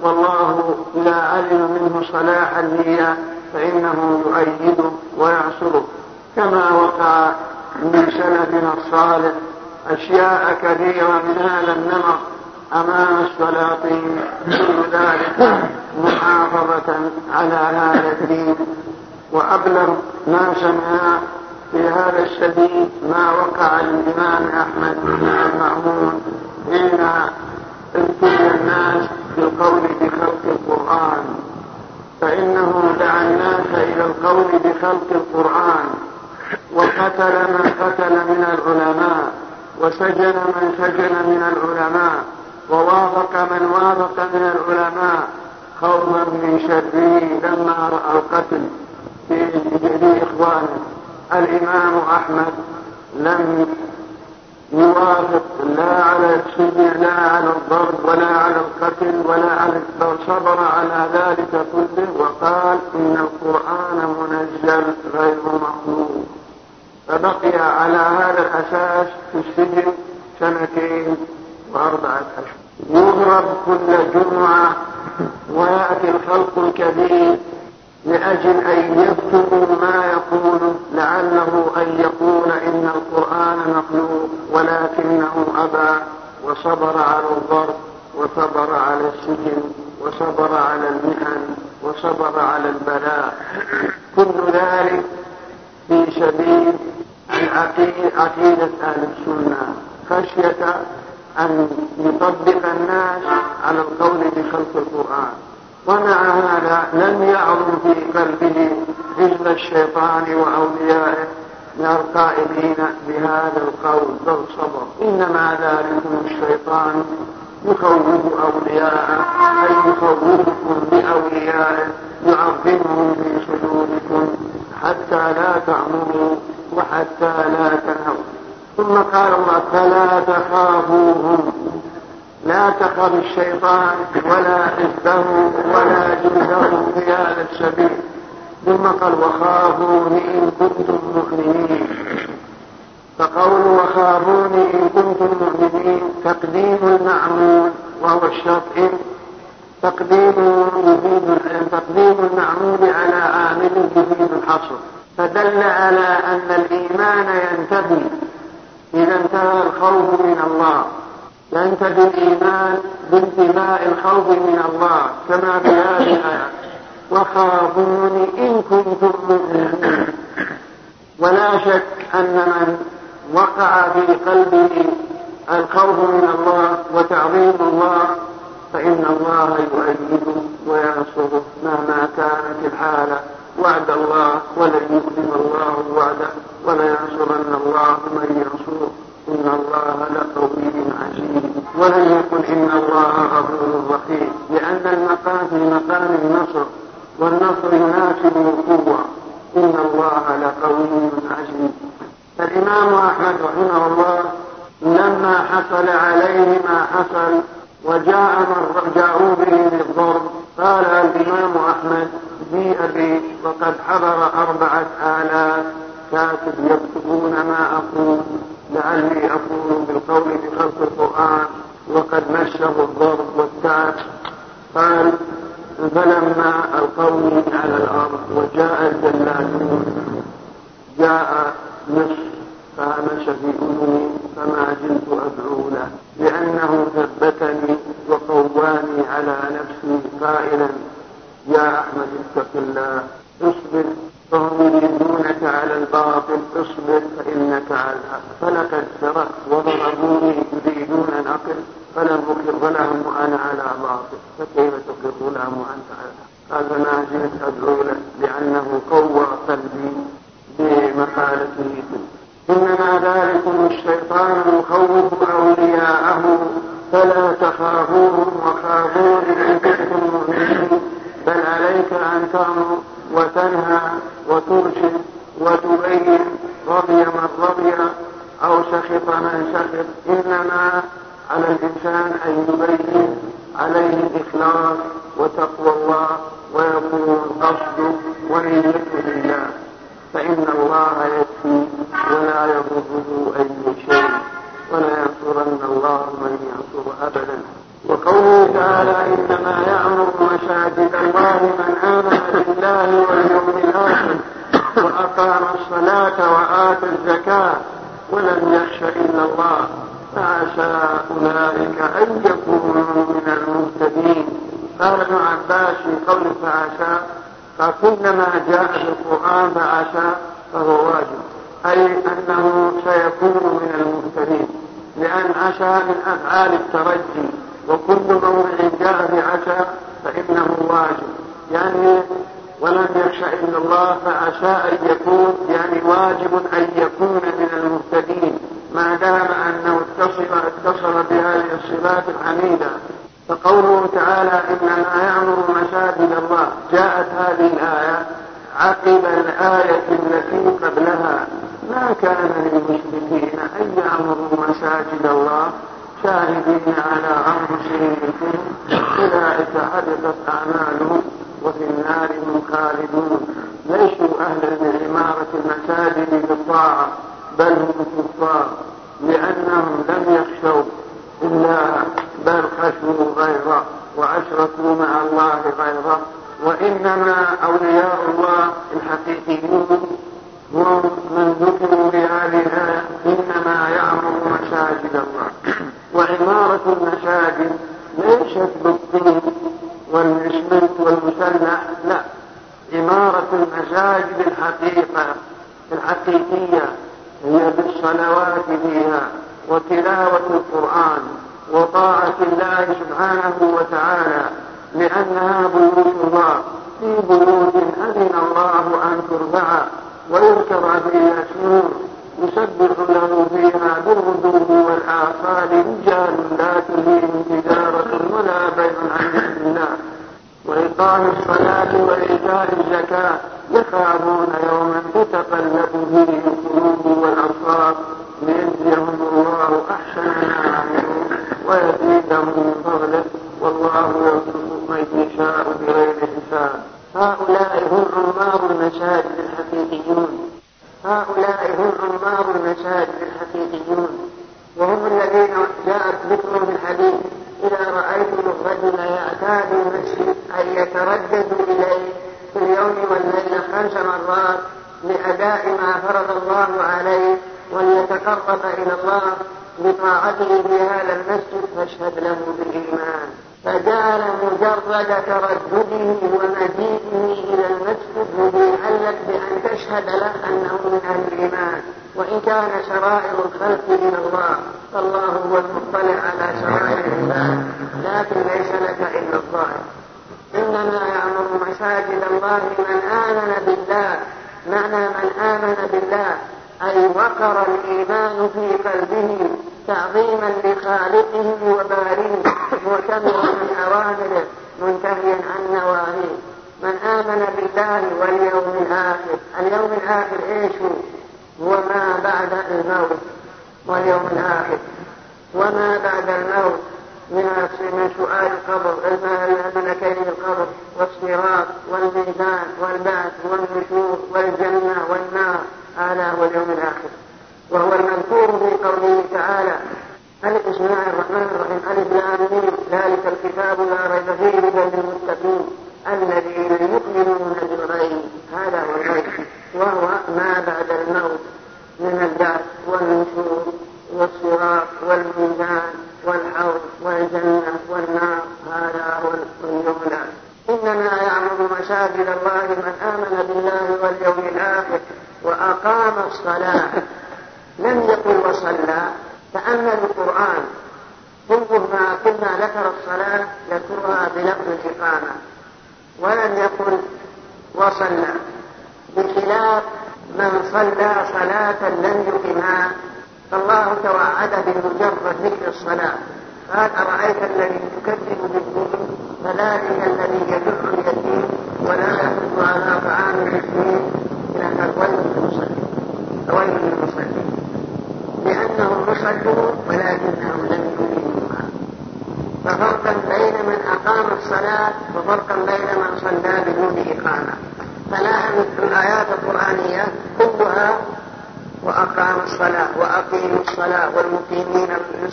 والله إذا علم منه صلاح النية فإنه يؤيده ويعصره. كما وقع من سلفنا الصالح أشياء كثيرة من هذا النمط أمام السلاطين. كل ذلك محافظة على هذا الدين. وأبلغ ما سمعنا في هذا السبيل ما وقع للإمام أحمد بن المأمون حين ابتلي الناس بالقول بخلق القرآن. فإنه دعا الناس إلى القول بخلق القرآن وقتل من قتل من العلماء وسجن من سجن من العلماء ووافق من وافق من العلماء. خوفا من شره لما رأى القتل في إخوانه. الإمام أحمد لم يوافق لا على السجن لا على الضرب ولا على القتل ولا على بل صبر على ذلك كله وقال إن القرآن منزل غير مخلوق. فبقي على هذا الأساس في السجن سنتين وأربعة أشهر يضرب كل جمعة ويأتي الخلق الكبير لأجل أن يكتبوا ما يقول لعله أن يقول إن القرآن مخلوق ولكنه أبى وصبر على الضرب وصبر على السجن وصبر على المحن وصبر على البلاء. كل ذلك في سبيل عقيدة أهل السنة. خشية أن يطبق الناس على القول بخلق القرآن. ومع هذا لم يعظم في قلبه حزب الشيطان وأوليائه من القائلين بهذا القول. بل صبر. إنما ذلكم الشيطان يخوف أولياءه أي يخوفكم بأوليائه يعظمهم في صدوركم حتى لا تعمروا وحتى لا تنهوا. ثم قال الله فلا تخافوهم. لا تخف الشيطان ولا حزبه ولا جنده في هذا السبيل. ثم قال وخافوني إن كنتم مؤمنين. فقول وخافوني إن كنتم مؤمنين تقديم المعمول وهو الشرط تقديم تقديم المعمول على عامل يفيد الحصر. فدل على أن الإيمان ينتهي إذا انتهى الخوف من الله. ينتهي الإيمان بانتهاء الخوف من الله كما في هذه الآية. وخافوني إن كنتم مؤمنين. ولا شك أن من وقع في قلبه الخوف من الله وتعظيم الله فإن الله يؤيده وينصره مهما كانت الحالة وعد الله ولن يخلف الله وعده ولينصرن الله من ينصره. إن الله لقوي عزيز ولن يقل إن الله غفور رحيم. لأن المقام في مقام النصر والنصر يناسب القوة. إن الله لقوي عزيز. الإمام أحمد رحمه الله لما حصل عليه ما حصل وجاء من جاءوا به للضرب قال الإمام أحمد بي وقد حضر أربعة آلاف كاتب يكتبون ما أقول. لعلي أكون بالقول بخلق القرآن وقد مشه الضرب والتعب. قال فلما ألقوني على الأرض وجاء الجلادون جاء نصف فهمش في أذني فما زلت أدعو له لأنه ثبتني وقواني على نفسي قائلا يا أحمد اتق الله اصبر. فهم يريدونك على الباطل اصبر فإنك على فلقد سرقت وضربوني يريدون أن فلم أقر لهم وأنا على باطل. فكيف تقر لهم وأنت على قال فما زلت أدعو له لأنه قوى قلبي بمقالته إنما ذلكم الشيطان يخوف أولياءه. فلا تخافوهم وخافون إن كنتم مؤمنين. بل عليك أن تأمر وتنهى وترشد وتبين رضي من رضي أو سخط من سخط. إنما على الإنسان أن يبين عليه الإخلاص وتقوى الله ويكون القصد ونيته لله فإن الله يكفي ولا يضره أي شيء. ولا ينصرن الله من ينصر أبدا. وقوله تعالى إنما يعمر مساجد الله من آمن بالله واليوم الآخر وأقام الصلاة وآتى الزكاة ولم يخش إلا الله. فعسى أولئك أن يكونوا من المهتدين. قال ابن عباس في قول فعسى فكلما جاء في القرآن فعسى فهو واجب. أي أنه سيكون من المهتدين. لأن عسى من أفعال الترجي. وكل موضع جاء بعسى فإنه واجب. يعني ولم يخشى إلا الله فعسى أن يكون يعني واجب أن يكون من المهتدين. ما دام أنه اتصل اتصل بهذه الصفات الحميدة فقوله تعالى إنما يعمر مساجد الله. جاءت هذه الآية عقب الآية التي قبلها. ما كان للمشركين أن يعمروا مساجد الله شاهدين على أنفسهم أولئك حدثت أعمالهم وفي النار هم خالدون. ليسوا أهلا لعمارة المساجد بالطاعة بل هم كفار لأنهم لم يخشوا الله بل خشوا غيره وأشركوا مع الله غيره. وإنما أولياء الله الحقيقيون من ذكروا الآية إنما يعمر مساجد الله وعمارة المساجد ليست بالطين والإسمنت والمسلح لا عمارة المساجد الحقيقة الحقيقية هي بالصلوات فيها وتلاوة القرآن وطاعة الله سبحانه وتعالى لأنها بيوت الله في بيوت أذن الله أن ترفع ويذكر فيها اسمه يسبح له فيها بالغدو والآصال رجال لا تلهيهم تجارة ولا بيع عن ذكر الله وإقام الصلاة وإيتاء الزكاة يخافون يوما تتقلب فيه خمس مرات لأداء ما فرض الله عليه وليتقرب إلى الله بطاعته في هذا المسجد فاشهد له بالإيمان. فجعل مجرد تردده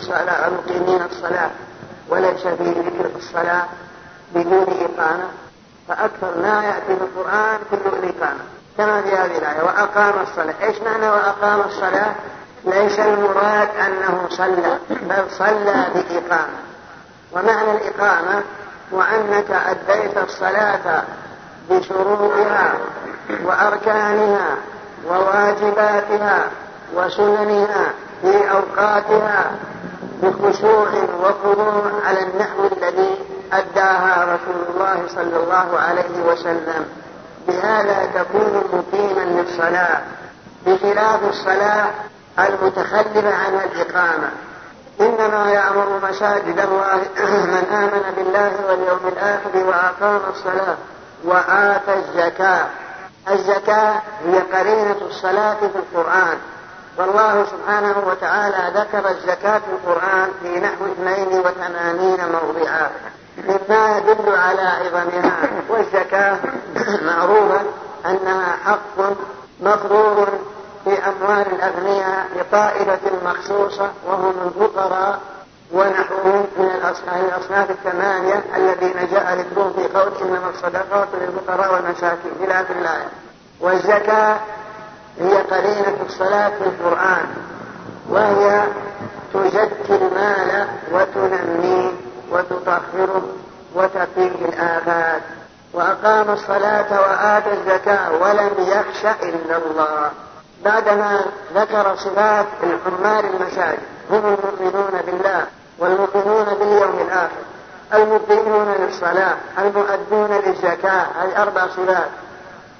الصلاة المقيمين الصلاة وليس في ذكر الصلاة بدون إقامة فأكثر ما يأتي في القرآن كله الإقامة. كما في هذه الآية وأقام الصلاة. إيش معنى وأقام الصلاة؟ ليس المراد أنه صلى بل صلى بإقامة. ومعنى الإقامة وأنك أديت الصلاة بشروطها وأركانها وواجباتها وسننها في أوقاتها بخشوع وخضوع على النحو الذي أداها رسول الله صلى الله عليه وسلم. بهذا تكون مقيما للصلاة بخلاف الصلاة المتخلفة عن الإقامة. إنما يأمر مساجد الله من آمن بالله واليوم الآخر وأقام الصلاة وآتى الزكاة. الزكاة هي قرينة الصلاة في القرآن. والله سبحانه وتعالى ذكر الزكاة في القرآن في نحو 82 موضعا. مما يدل على عظمها. والزكاة معروفة أنها حق مفروض في أموال الأغنياء لطائفة مخصوصة وهم الفقراء ونحوهم من الأصناف الثمانية الذين جاء ذكرهم في قول إنما الصدقات للفقراء والمساكين. إلى آخر الآية. والزكاة هي قرينة الصلاة في القرآن وهي تزكي المال وتنميه وتطهره وتقيه الآفات. وأقام الصلاة وآتى الزكاة ولم يخش إلا الله. بعدما ذكر صفات الحمار المساجد هم المؤمنون بالله والمؤمنون باليوم الآخر المقيمون للصلاة المؤدون للزكاة هذه أربع صفات.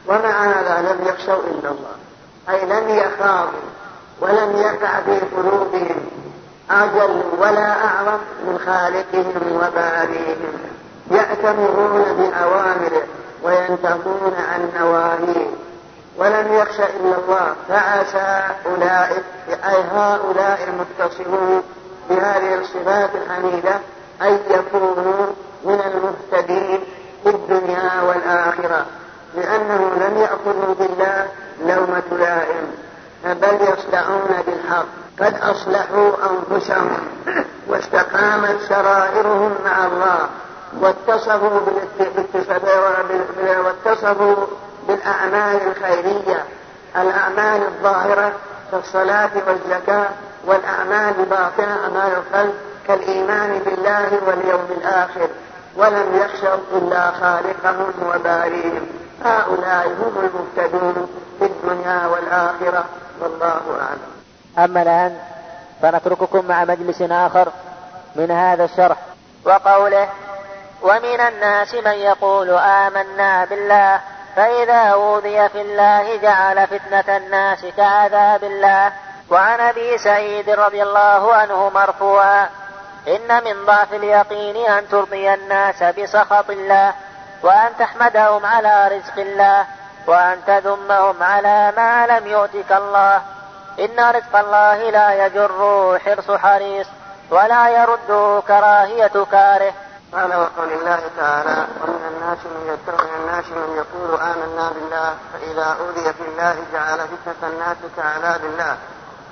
ومع هذا لم يخشوا إلا الله. أي لم يخافوا ولم يقع في قلوبهم أجل ولا أعظم من خالقهم وباريهم. يأتمرون بأوامره وينتهون عن نواهيه ولم يخش إلا الله. فعسى أولئك أي هؤلاء المتصفون بهذه الصفات الحميدة أن يكونوا من المهتدين في الدنيا والآخرة. لأنه لم يأخذوا بالله لومة لائم بل يصدعون بالحق. قد أصلحوا أنفسهم واستقامت سرائرهم مع الله واتصفوا واتصفوا بالأعمال الخيرية الأعمال الظاهرة كالصلاة والزكاة والأعمال الباطنة أعمال القلب كالإيمان بالله واليوم الآخر. ولم يخشوا إلا خالقهم وباريهم. هؤلاء هم المهتدون في الدنيا والآخرة والله أعلم. أما الآن فنترككم مع مجلس آخر من هذا الشرح. وقوله ومن الناس من يقول آمنا بالله فإذا أوذي في الله جعل فتنة الناس كعذاب الله. وعن أبي سعيد رضي الله عنه مرفوعا إن من ضعف اليقين أن ترضي الناس بسخط الله. وأن تحمدهم على رزق الله وأن تذمهم على ما لم يؤتك الله. إن رزق الله لا يجر حرص حريص ولا يرد كراهية كاره. قال وقول الله تعالى ومن الناس من يتبع من الناس من يقول آمنا بالله فإذا أوذي في الله جعل فتنة الناس كعذاب الله.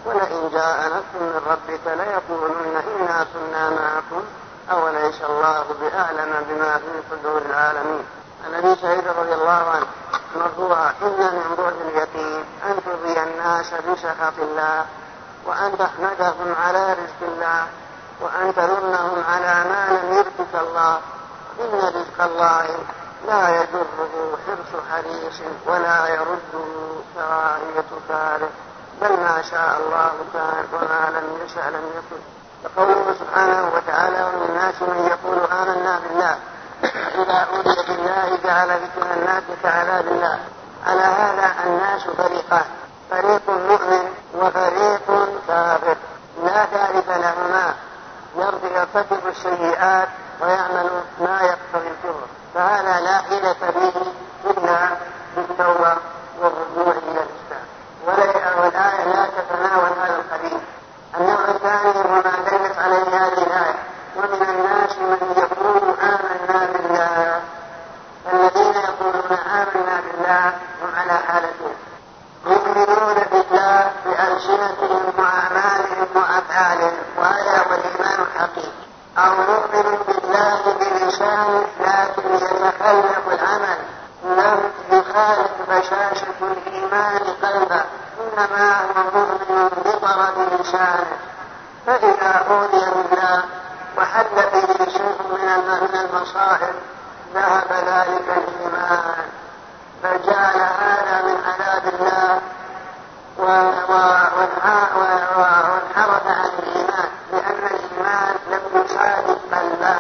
ولئن جاء نصر من ربك ليقولن إنا كنا معكم. أوليس الله بأعلم بما في صدور العالمين. عن أبي سعيد رضي الله عنه مرفوعا إن من بعد اليقين أن ترضي الناس بسخط الله وأن تحمدهم على رزق الله وأن تذمهم على ما لم يرزق الله. إن رزق الله لا يجره حرص حريص ولا يرده كراهية كاره بل ما شاء الله كان وما لم يشاء لم يكن. فقوله سبحانه وتعالى ومن الناس من يقول آمنا بالله. إذا أوذي بالله جعل ذكر الناس كعذاب الله. على هذا الناس فريقان. فريق مؤمن وفريق كافر. لا ثالث لهما. يرتكب السيئات ويعمل ما يقتضي الكفر فهذا لا حيلة به إلا بالتوبة والرجوع إلى الإسلام. والآية لا تتناول هذا القبيل النوع الثاني هو ما دلت عليه هذه الآية ومن الناس من يقول آمنا بالله. الذين يقولون آمنا بالله هم على حالتين يؤمنون بالله بألسنتهم وأعمالهم وأفعالهم. وهذا هو الإيمان الحقيقي. أو يؤمن بالله بلسانه لكن يتخلف العمل. لم يخالف بشاشة الإيمان قلبه. إنما هو مؤمن بطرد لسانه فإذا أوذي بالله وحل به شيء من المصائب ذهب ذلك الإيمان. فجعل هذا من عذاب الله وانحرف عن الإيمان لأن الإيمان لم يصادق قلبه.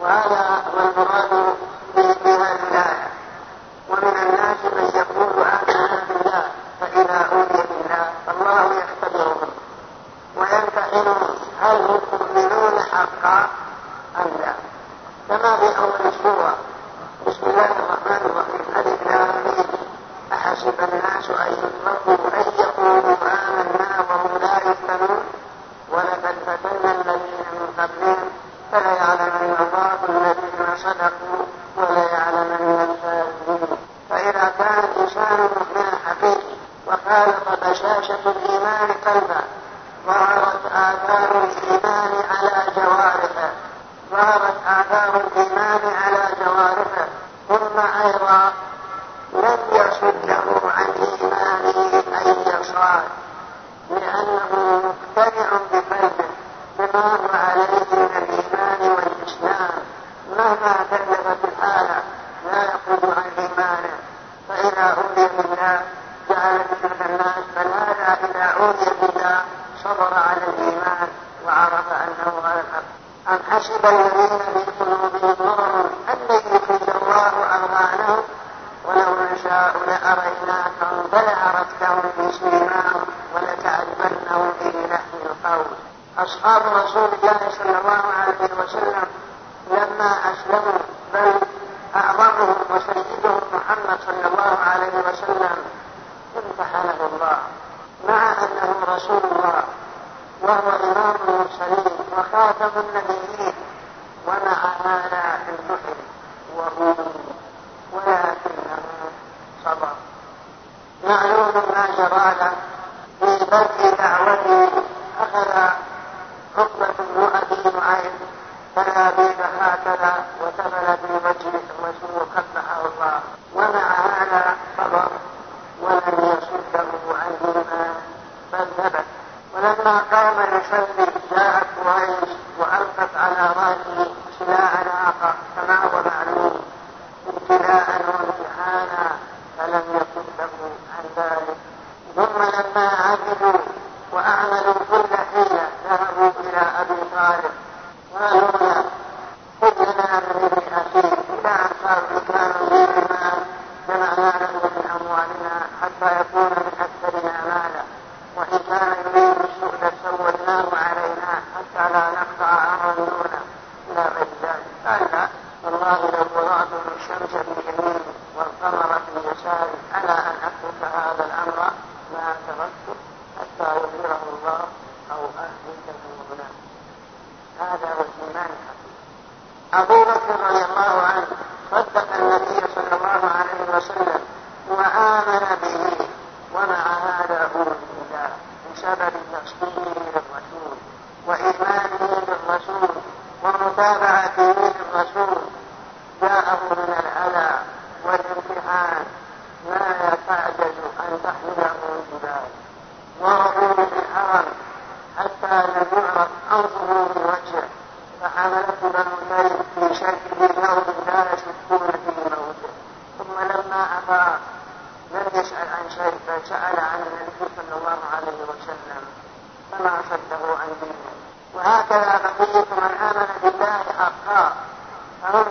وهذا هو المراد بهذه الآية ومن الناس فيظهره الله أو أهلك من هناك هذا هو الإيمان الحقيقي أبو بكر رضي الله عنه صدق النبي صلى الله عليه وسلم وآمن به ومع هذا هو أولي بسبب تقصيره للرسول وإيمانه بالرسول ومتابعته للرسول جاءه من الأذى والامتحان ما لا تعجز أن تحمله الجبال ضربوا بالحرم حتى لم يعرف أرضه من وجهه. فحملته بنو الليل في شكله يوم لا يشكون في موته. ثم لما أفاق لم يسأل عن شيء فسأل عن النبي صلى الله عليه وسلم فما صده عن دينه. وهكذا بقية من آمن بالله حقا. فهم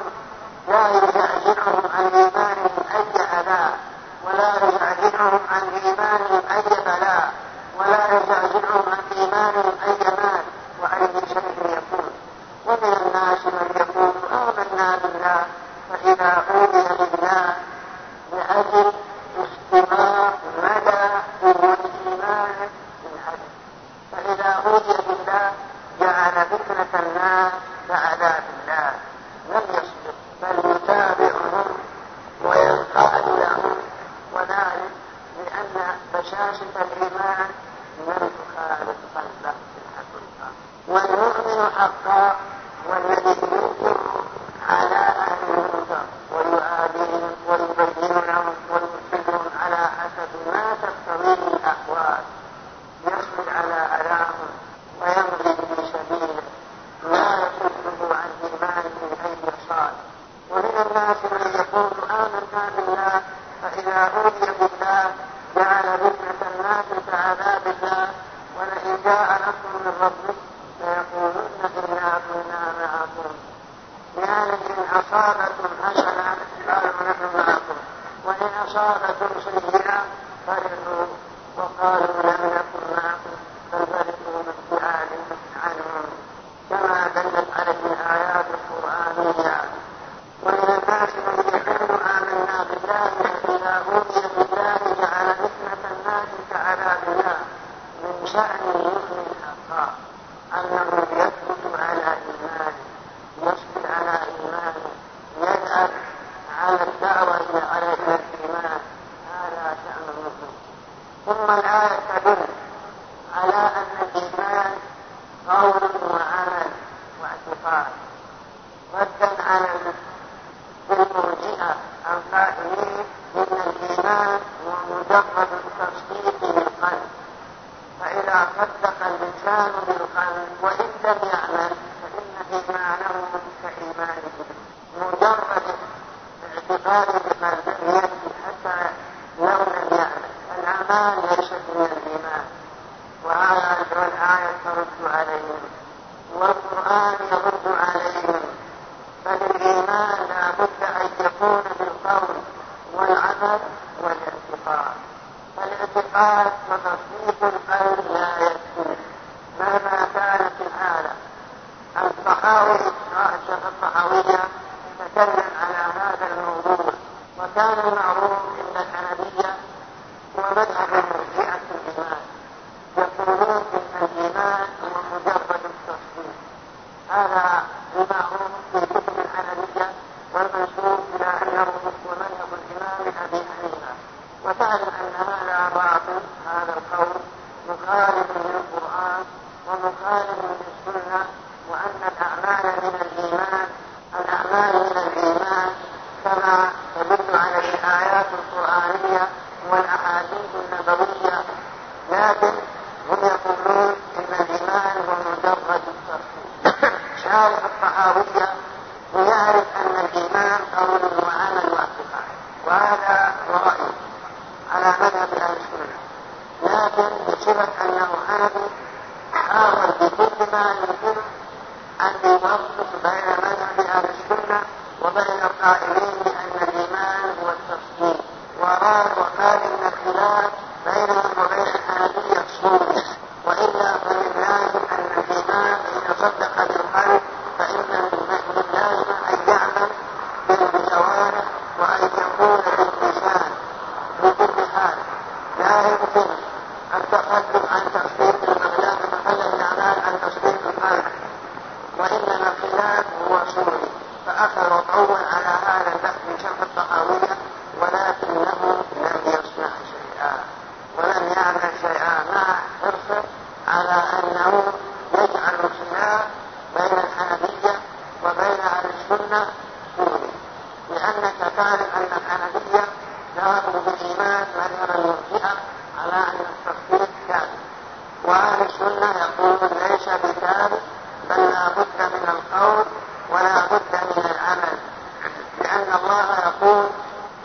إن الله يقول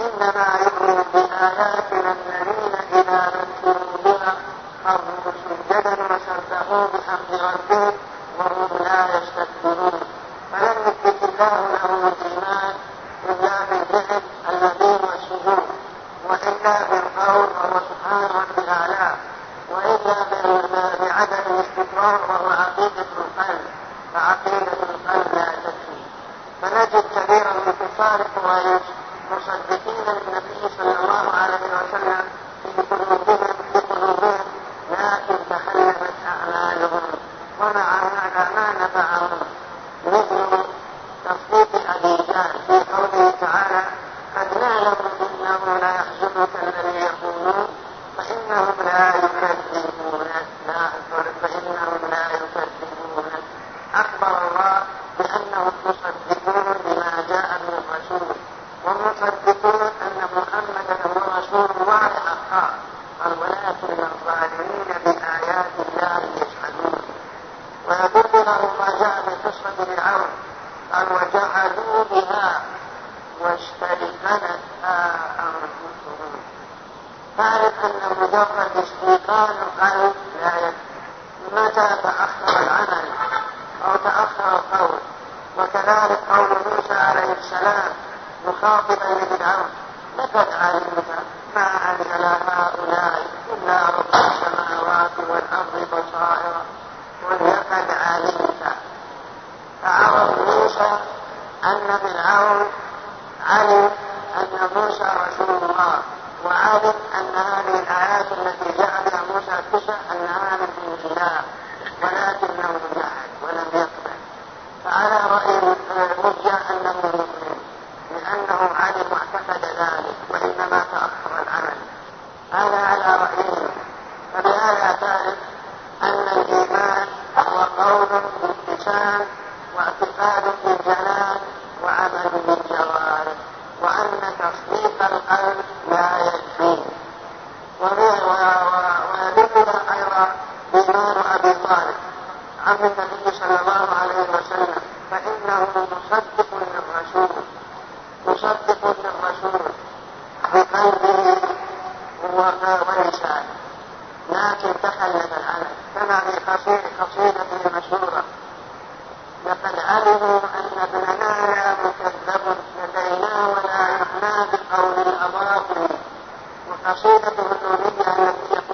إنما يؤمن بآياتنا الذين إذا ذكروا بها خروا سجدا وسبحوا بحمد ربهم مشورة من ولي على الجمع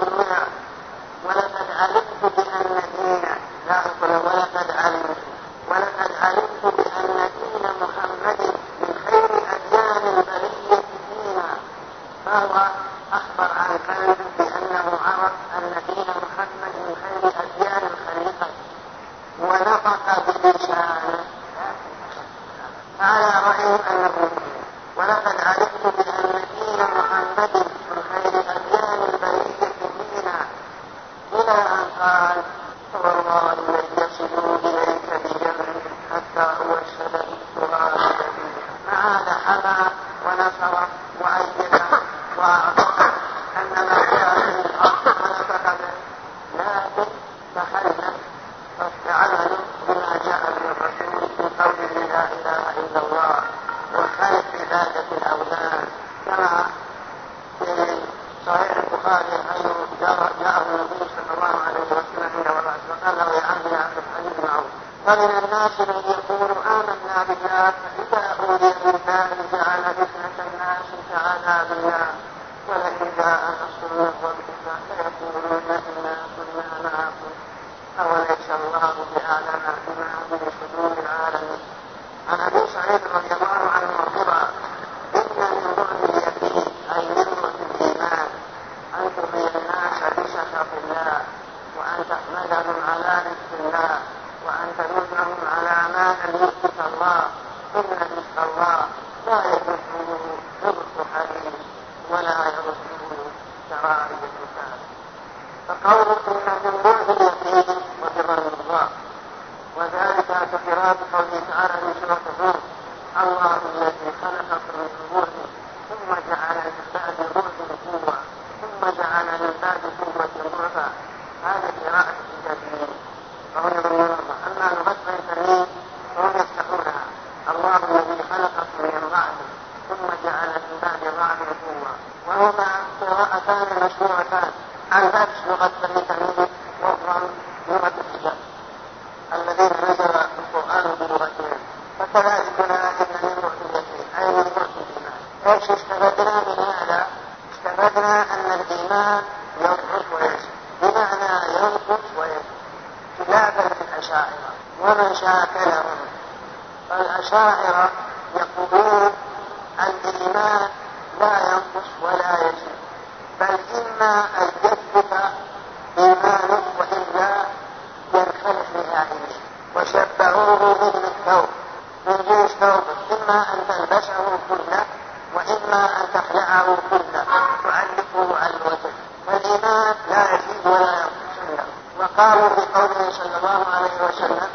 الله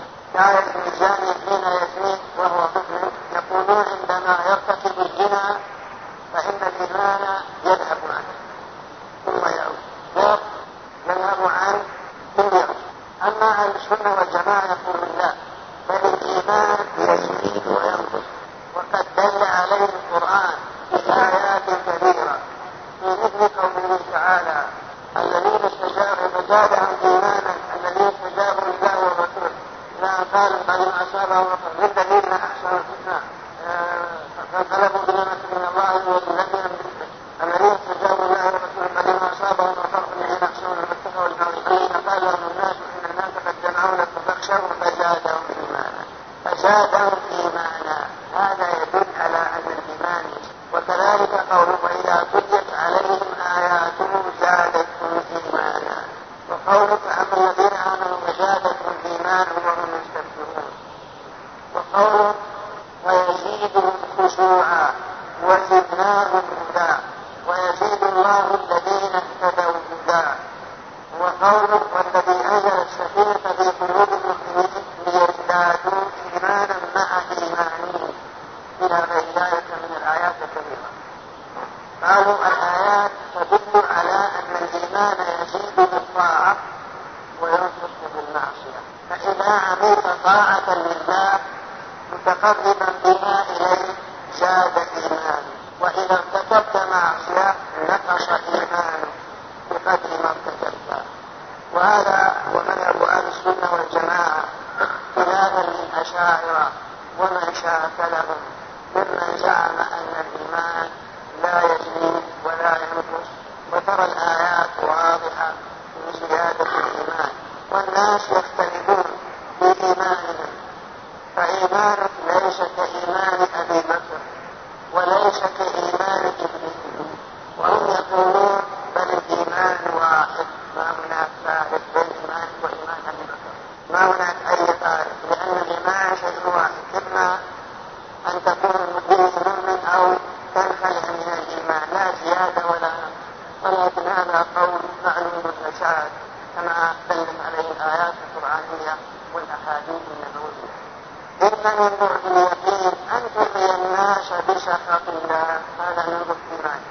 يبتلي الله باليقين أن تؤذي الناس بسخط الله هذا من الإيمان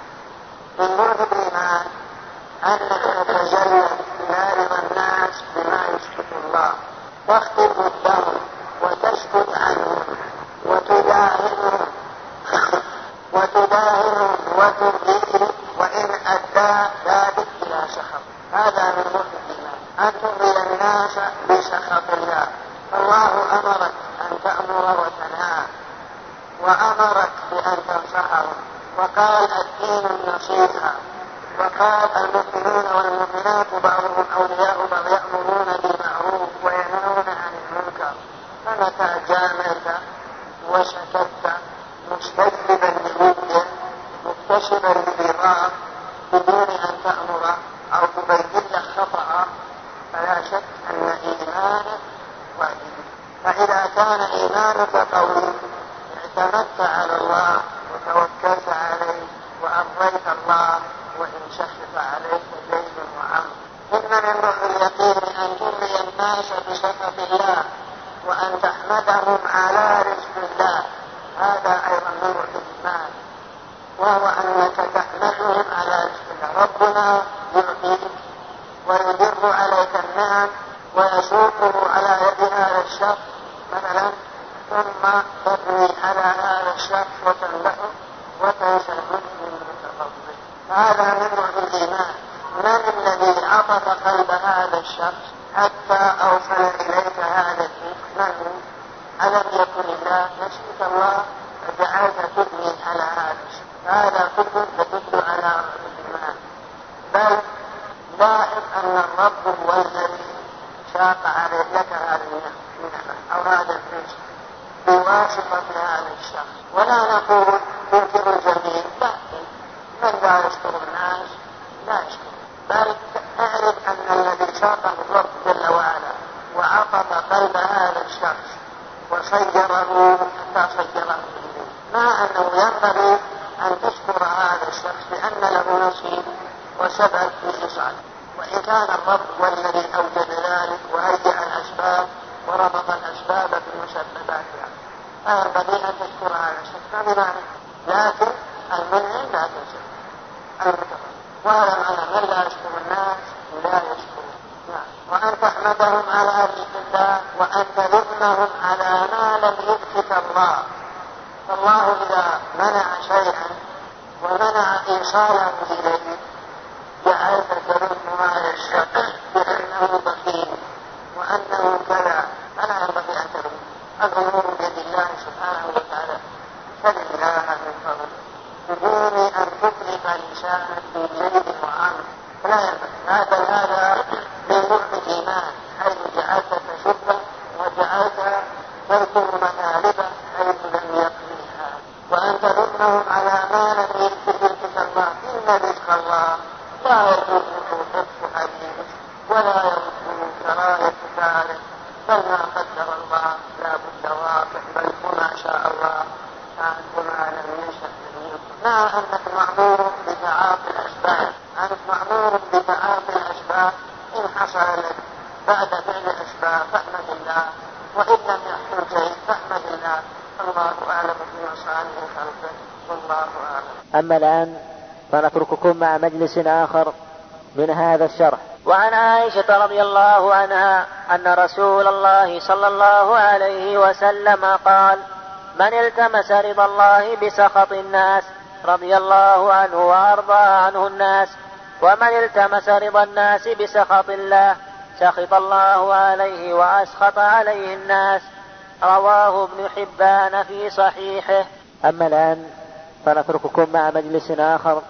من بعد الإيمان أنك تتجنب بما يسخط الله قال الدين النصيحة وقال المؤمنون والمؤمنات بعضهم أولياء شيئا ومنع إيصاله إليه مجلس آخر من هذا الشرح. وعن عائشة رضي الله عنها أن رسول الله صلى الله عليه وسلم قال من التمس رضا الله بسخط الناس رضي الله عنه وأرضى عنه الناس ومن التمس رضا الناس بسخط الله سخط الله عليه وأسخط عليه الناس. رواه ابن حبان في صحيحه. أما الآن فنترككم مع مجلس آخر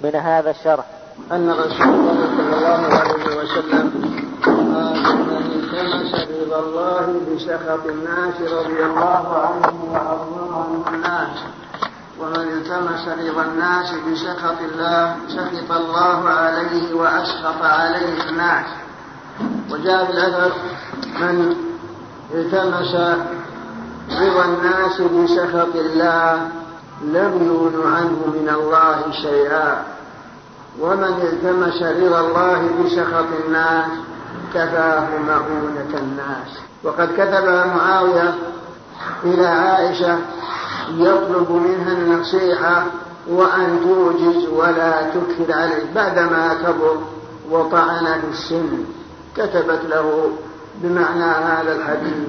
من هذا الشرح. أن رسول الله صلى الله عليه وسلم قال من التمس رضا الله بسخط الناس رضي الله عنه وأرضاه عنه الناس ومن التمس رضا الناس بسخط الله سخط الله عليه وأسخط عليه الناس. وجاء في الأثر من التمس رضا الناس بسخط الله لم يغن عنه من الله شيئا. ومن التمس رضا الله بسخط الناس كفاه مؤونة الناس. وقد كتب معاوية إلى عائشة يطلب منها النصيحة وأن توجز ولا تكثر عليه. بعدما كبر وطعن في السن كتبت له بمعنى هذا الحديث.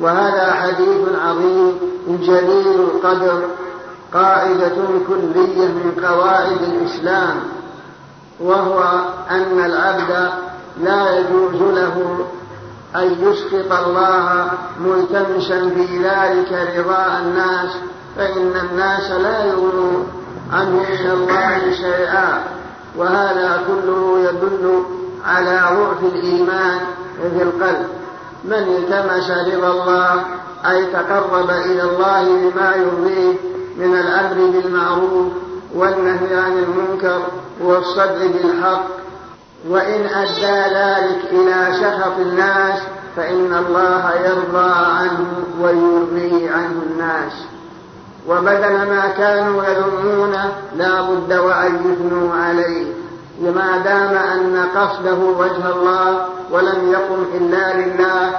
وهذا حديث عظيم جليل القدر. قاعدة كلية من قواعد الإسلام وهو أن العبد لا يجوز له أن يسقط الله ملتمسا في ذلك رضاء الناس فإن الناس لا يغنون عنه من الله شيئا وهذا كله يدل على ضعف الإيمان في القلب. من التمس رضا الله أي تقرب إلى الله بما يرضيه من الأمر بالمعروف والنهي عن المنكر والصدق بالحق. وإن أدى ذلك إلى سخط الناس فإن الله يرضى عنه ويرضي عنه الناس. وبدل ما كانوا يذمونه لا بد وأن يثنوا عليه. ما دام أن قصده وجه الله ولم يقم إلا لله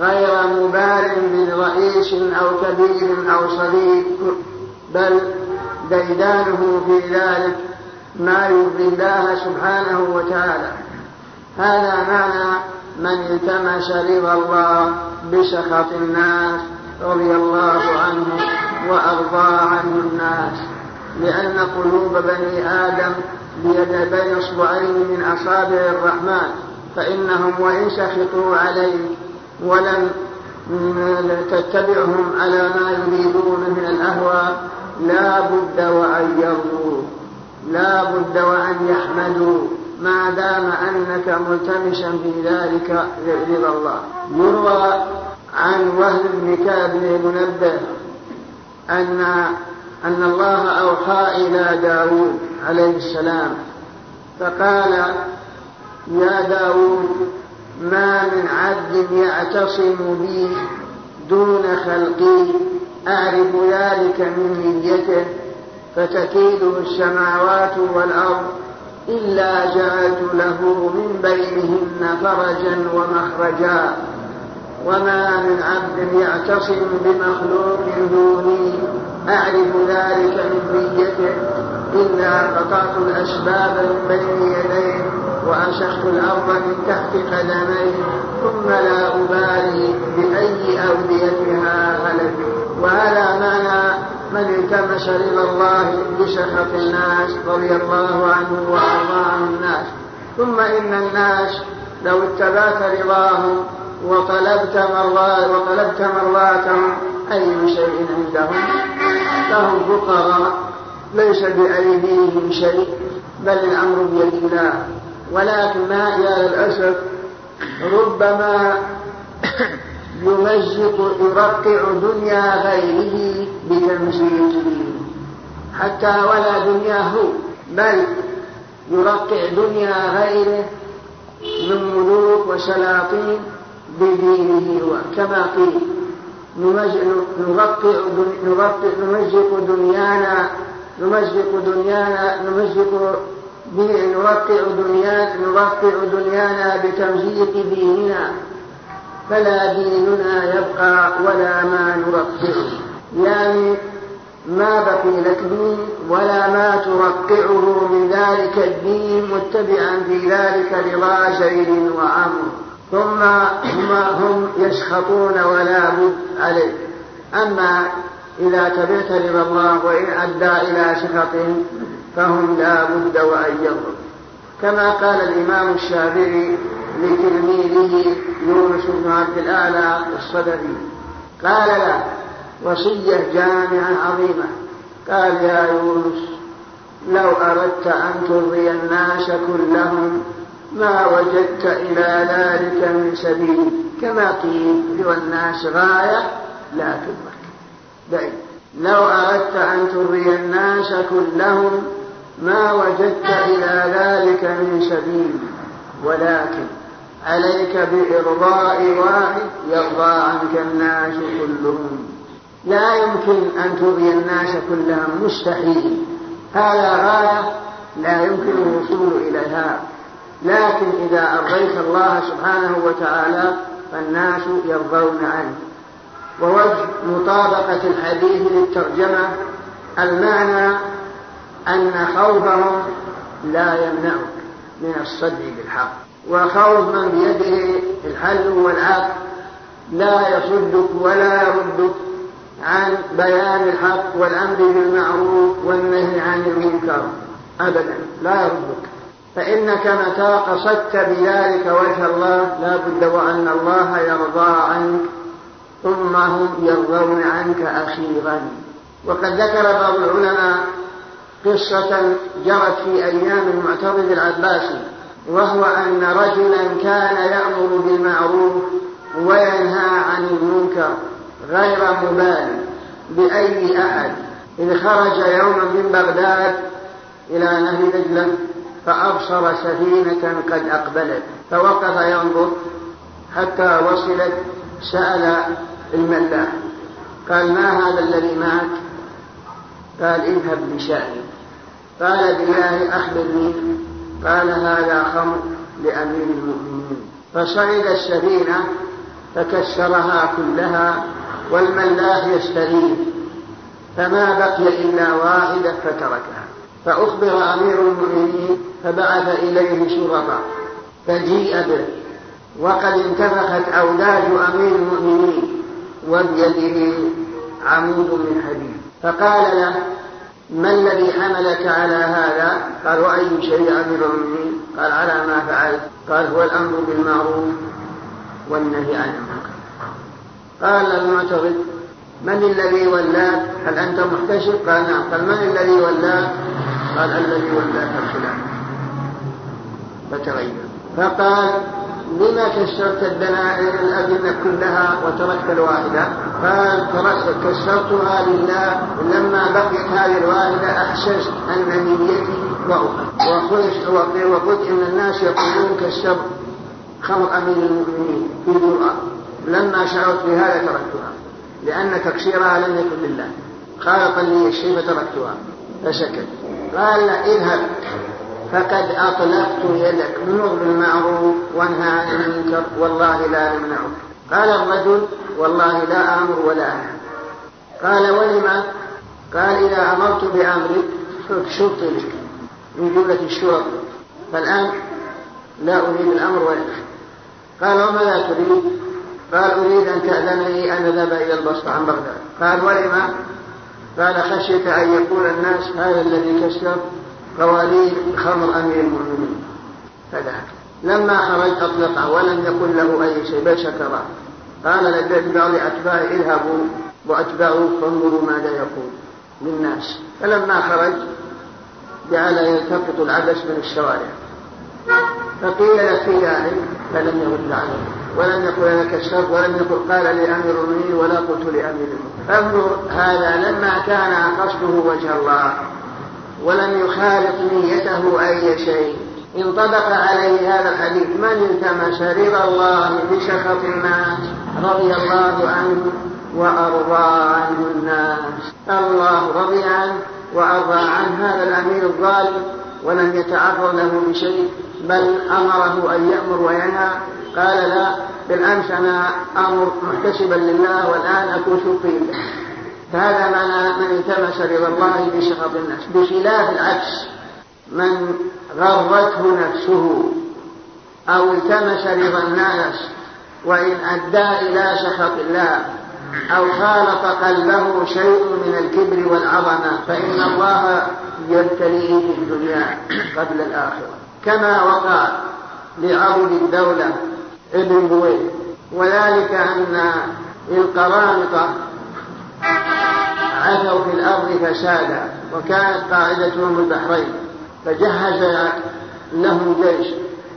غير مبال برئيس أو كبير أو صديق بل ديدانه في ذلك ما يرضي الله سبحانه وتعالى. هذا معنى من التمس رضا الله بسخط الناس رضي الله عنه وأرضى عنه الناس. لأن قلوب بني آدم بيد بين اصبعين من أصابع الرحمن فإنهم وإن سخطوا عليك ولم تتبعهم على ما يريدون من الأهواء لا بد وأن يرضوا. لا بد وأن يحمدوا. ما دام أنك ملتمسا في ذلك رضا الله. يروى عن وهب بن كعب بن أن أن الله أوحى إلى داود عليه السلام فقال يا داود ما من عبد يعتصم بي دون خلقي. أعرف ذلك من نيته فتكيده السماوات والأرض. إلا جعلت له من بينهن فرجا ومخرجا. وما من عبد يعتصم بمخلوق دوني. أعرف ذلك من نيته. إلا قطعت الأسباب من بين يديه. وأشخت الأرض من تحت قدميه ثم لا أبالي بأي أوديتها هلك وهذا معنى من التمس رضا الله بسخط الناس رضي الله عنه وأرضى عن الناس. ثم إن الناس لو اتبعت رضاهم وطلبت مرضات وطلبت مرضاتهم أي شيء عندهم؟ لهم فقراء ليس بأيديهم شيء بل الأمر بيد الله. ولكن ما يا للأسف ربما يمزق يرقع دنيا غيره بتمزيقه. حتى ولا دنياه بل يرقع دنيا غيره من ملوك وسلاطين بدينه كما قيل نرقع نمزق دنيانا نمزق دنيانا نمزق نرقع دنيانا نرقع دنيانا بتمزيق ديننا. فلا ديننا يبقى ولا ما نرقعه يعني ما بقي لك دين ولا ما ترقعه من ذلك الدين متبعا في ذلك رضا زيد وعمر. ثم هم, هم يسخطون ولا بد عليه. أما إذا تبعت رضا الله وإن أدى إلى سخطهم فهم لا بد وأن يضرب كما قال الإمام الشافعي لتلميذه يونس بن عبد الأعلى الصدفي قال له وصية جامعة عظيمة. قال يا يونس لو أردت أن ترضي الناس كلهم ما وجدت إلى ذلك من سبيل. كما قيل لو الناس غاية لا تدرك. بعيد لو أردت أن تري الناس كلهم ما وجدت إلى ذلك من سبيل ولكن عليك بإرضاء واحد يرضى عنك الناس كلهم. لا يمكن أن ترضي الناس كلهم مستحيل. هذا غاية لا يمكن الوصول إليها. لكن إذا أرضيت الله سبحانه وتعالى فالناس يرضون عنك ووجه مطابقة الحديث للترجمة المعنى أن خوفهم لا يمنعك من الصدق بالحق. وخوف من بيده الحل والعقل لا يصدك ولا يردك عن بيان الحق والأمر بالمعروف والنهي عن المنكر. أبدا لا يردك. فإنك متى قصدت بذلك وجه الله لا بد وأن الله يرضى عنك ثم هم يرضون عنك أخيرا. وقد ذكر بعض العلماء قصة جرت في أيام المعتضد العباسي وهو أن رجلا كان يأمر بالمعروف وينهى عن المنكر غير مبال بأي أحد. إذ خرج يوما من بغداد إلى نهر دجلة فأبصر سفينة قد أقبلت فوقف ينظر حتى وصلت سأل الملاح قال ما هذا الذي معك؟ قال اذهب بشأني قال بالله أخبرني قال هذا خمر لأمير المؤمنين. فصعد السفينة فكسرها كلها والملاح يستريح. فما بقي إلا واحدة فتركها. فأخبر أمير المؤمنين فبعث إليه شرطا فجيء به. وقد انتفخت أوداج أمير المؤمنين. وبيده عمود من حديد فقال له ما الذي حملك على هذا؟ قال وأي شيء أمير المؤمنين قال على ما فعلت. قال هو الأمر بالمعروف والنهي عن المنكر. قال المعترض من الذي ولاك هل أنت محتشر؟ قال نعم. قال من الذي ولاك قال الذي ولاك الخلاف فتغير. فقال لما كسرت الدنائر الأدنة كلها وتركت الواحدة. قال كسرتها لله لما بقيت هذه الواحدة أحسست أن نيتي وقلت وقلت إن الناس يقولون كسر خمر أمير المؤمنين في جرأة لما شعرت بهذا تركتها لأن تكسيرها لم يكن لله. خالق لي الشيء فتركتها فسكت قال اذهب. فقد أطلقت يدك مر بالمعروف وانهى عن المنكر والله لا يمنعك. قال الرجل والله لا آمر ولا أنهى قال ولما قال إذا أمرت بأمرك فشرط لك من جملة الشرط. فالآن لا أريد الأمر ولا قال وماذا تريد؟ قال أريد أن تأذنني أن أذهب إلى البسطة عن بغداد. قال ولما قال خشيت أن يقول الناس هذا الذي كسر قواليد خمر أمير المؤمنين. فذهب لما خرج أطلقه ولم يقل له أي شيء بل شكره قال لبعض أتباعه اذهبوا وأتبعوا فانظروا ماذا يقول. للناس. فلما خرج جعل يلتقط العبس من الشوارع. فقيل له في ذلك فلم يرد عليه. ولم يقل لك الشر ولم يقل قال لأمير المؤمنين ولا قلت لأمير المؤمنين. فانظر هذا لما كان قصده وجه الله. ولم يخالط نيته أي شيء. انطبق عليه هذا الحديث. من التمس رضا الله بسخط الناس رضي الله عنه وأرضى عنه الناس. الله رضي عنه وأرضى عن هذا الأمير الظالم ولم يتعرض له بشيء بل أمره أن يأمر وينهى. قال لا بالأمس أنا أمر محتسبا لله والآن أكون شرطيا فهذا معنى من التمس رضا الله بسخط الناس بخلاف العكس. من غرته نفسه أو التمس رضا الناس وإن أدى إلى سخط الله أو خالط قلبه شيء من الكبر والعظمة فإن الله يبتليه في الدنيا قبل الآخرة. كما وقع لعبد الدولة ابن بويه وذلك أن القرامطة عثوا في الأرض فسادا وكانت قاعدتهم البحرين فجهز لهم جيش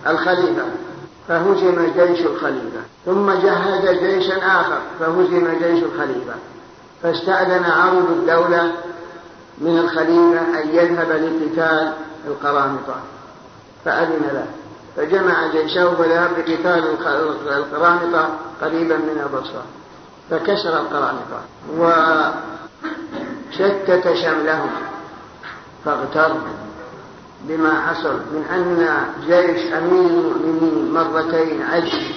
الخليفة فهزم جيش الخليفة ثم جهز جيشا آخر فهزم جيش الخليفة فاستأذن عرض الدولة من الخليفة أن يذهب لقتال القرامطة فأذن له فجمع جيشه فذهب لقتال القرامطة قريبا من البصرة فكسر القرامطة وشتت شملهم فاغتر بما حصل من أن جيش أمير المؤمنين مرتين عجز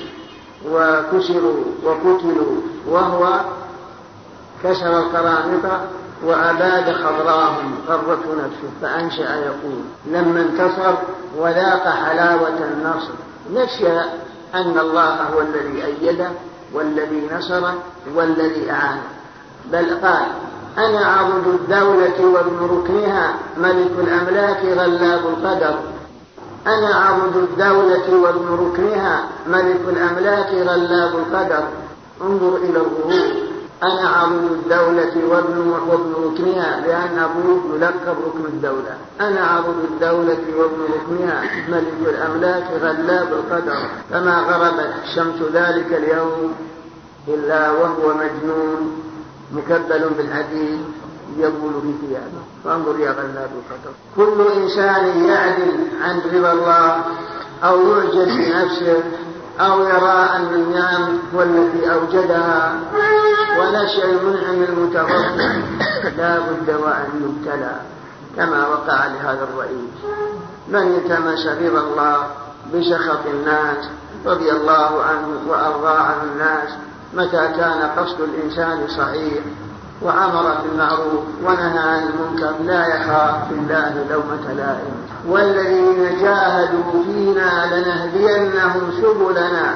وكسروا وقتلوا وهو كسر القرامطة وأباد خضراهم غرته نفسه فأنشأ يقول لما انتصر وذاق حلاوة النصر. نسي أن الله هو الذي أيده والذي نصره والذي أعانه. بل قال أنا عضد الدولة وابن ركنها ملك الأملاك غلاب القدر. أنا عضد الدولة وابن ركنها ملك الأملاك غلاب القدر. انظر إلى الغرور. أنا عضد الدولة وابن وابن ركنها لأن أبوه يلقب ركن الدولة. أنا عضد الدولة وابن ركنها ملك الأملاك غلاب القدر. فما غربت شمس ذلك اليوم إلا وهو مجنون. مكبل بالحديد يبول في ثيابه فانظر يا غلاب القدر. كل إنسان يعدل عن رضا الله أو يعجب بنفسه أو يرى أن النعم هو التي أوجدها ونشأ المنعم المتغفل لا بد وأن يبتلى كما وقع لهذا الرئيس. من التمس رضا الله بسخط الناس رضي الله عنه وأرضى عن الناس متى كان قصد الإنسان صحيح وأمر بالمعروف ونهى عن المنكر لا يخاف في الله لومة لائم. والذين جاهدوا فينا لنهدينهم سبلنا.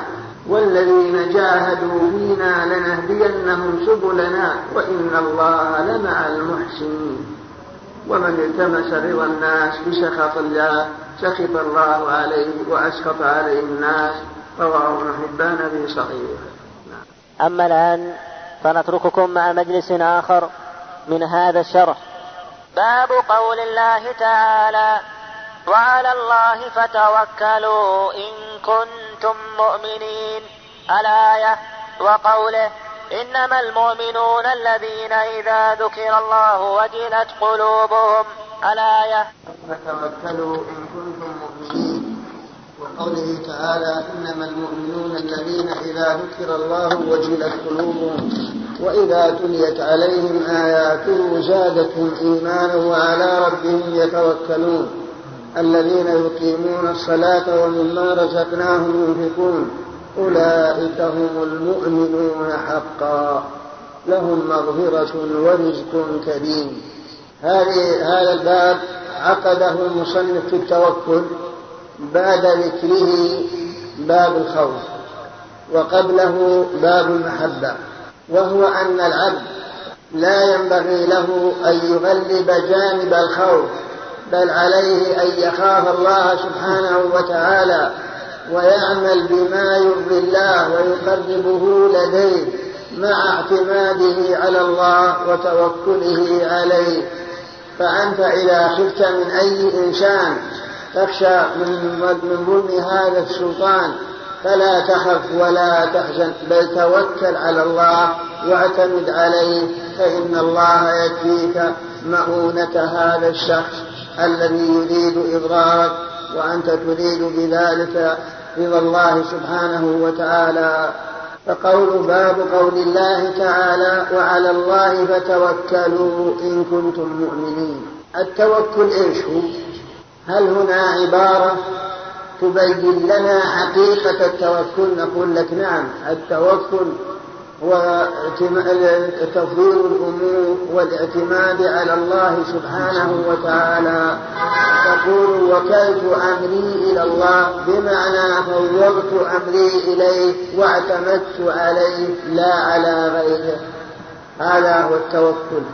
والذين جاهدوا فينا لنهدينهم سبلنا. وإن الله لمع المحسنين. ومن التمس رضا الناس بسخط الله سخط الله عليه وأسخط عليه الناس. رواه ابن حبان في صحيحه. أما الآن فنترككم مع مجلس آخر من هذا الشرح. باب قول الله تعالى وعلى الله فتوكلوا إن كنتم مؤمنين. الآية وقوله إنما المؤمنون الذين إذا ذكر الله وجلت قلوبهم. الآية فتوكلوا إن كنتم مؤمنين. وقوله تعالى إنما المؤمنون الذين إذا ذكر الله وجلت قلوبهم وإذا تليت عليهم آياته زادتهم إيمانا وعلى ربهم يتوكلون. الذين يقيمون الصلاة ومما رزقناهم ينفقون. أولئك هم المؤمنون حقا. لهم مغفرة ورزق كريم. هذا الباب عقده المصنف في التوكل بعد ذكره باب الخوف وقبله باب المحبة وهو أن العبد لا ينبغي له أن يغلب جانب الخوف بل عليه أن يخاف الله سبحانه وتعالى ويعمل بما يرضي الله ويقربه لديه مع اعتماده على الله وتوكله عليه. فأنت إذا خفت من أي إنسان تخشى من من ظلم هذا السلطان فلا تخف ولا تحزن بل توكل على الله واعتمد عليه فإن الله يكفيك مؤونة هذا الشخص الذي يريد إضرارك وأنت تريد بذلك رضا الله سبحانه وتعالى. فقول باب قول الله تعالى وعلى الله فتوكلوا إن كنتم مؤمنين. التوكل إيش هو؟ هل هنا عبارة تبين لنا حقيقة التوكل؟ نقول لك نعم التوكل هو تفضيل الأمور والاعتماد على الله سبحانه وتعالى. تقول وكلت أمري إلى الله بمعنى فوضت أمري إليه واعتمدت عليه لا على غيره. هذا هو التوكل.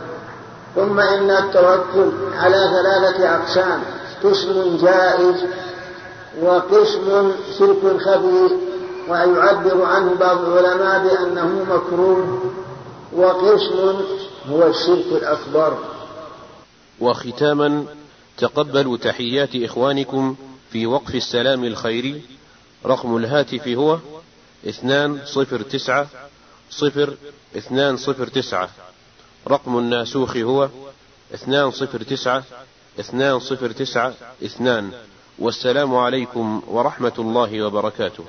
ثم إن التوكل على ثلاثة أقسام. قسم جائز وقسم شرك خفي ويعبر عنه بعض العلماء بأنه مكروه وقسم هو الشرك الأكبر. وختاما تقبلوا تحيات إخوانكم في وقف السلام الخيري رقم الهاتف هو اثنان صفر تسعة صفر اثنان صفر تسعة رقم الناسوخ هو اثنان صفر تسعة اثنان صفر تسعة اثنان. والسلام عليكم ورحمة الله وبركاته.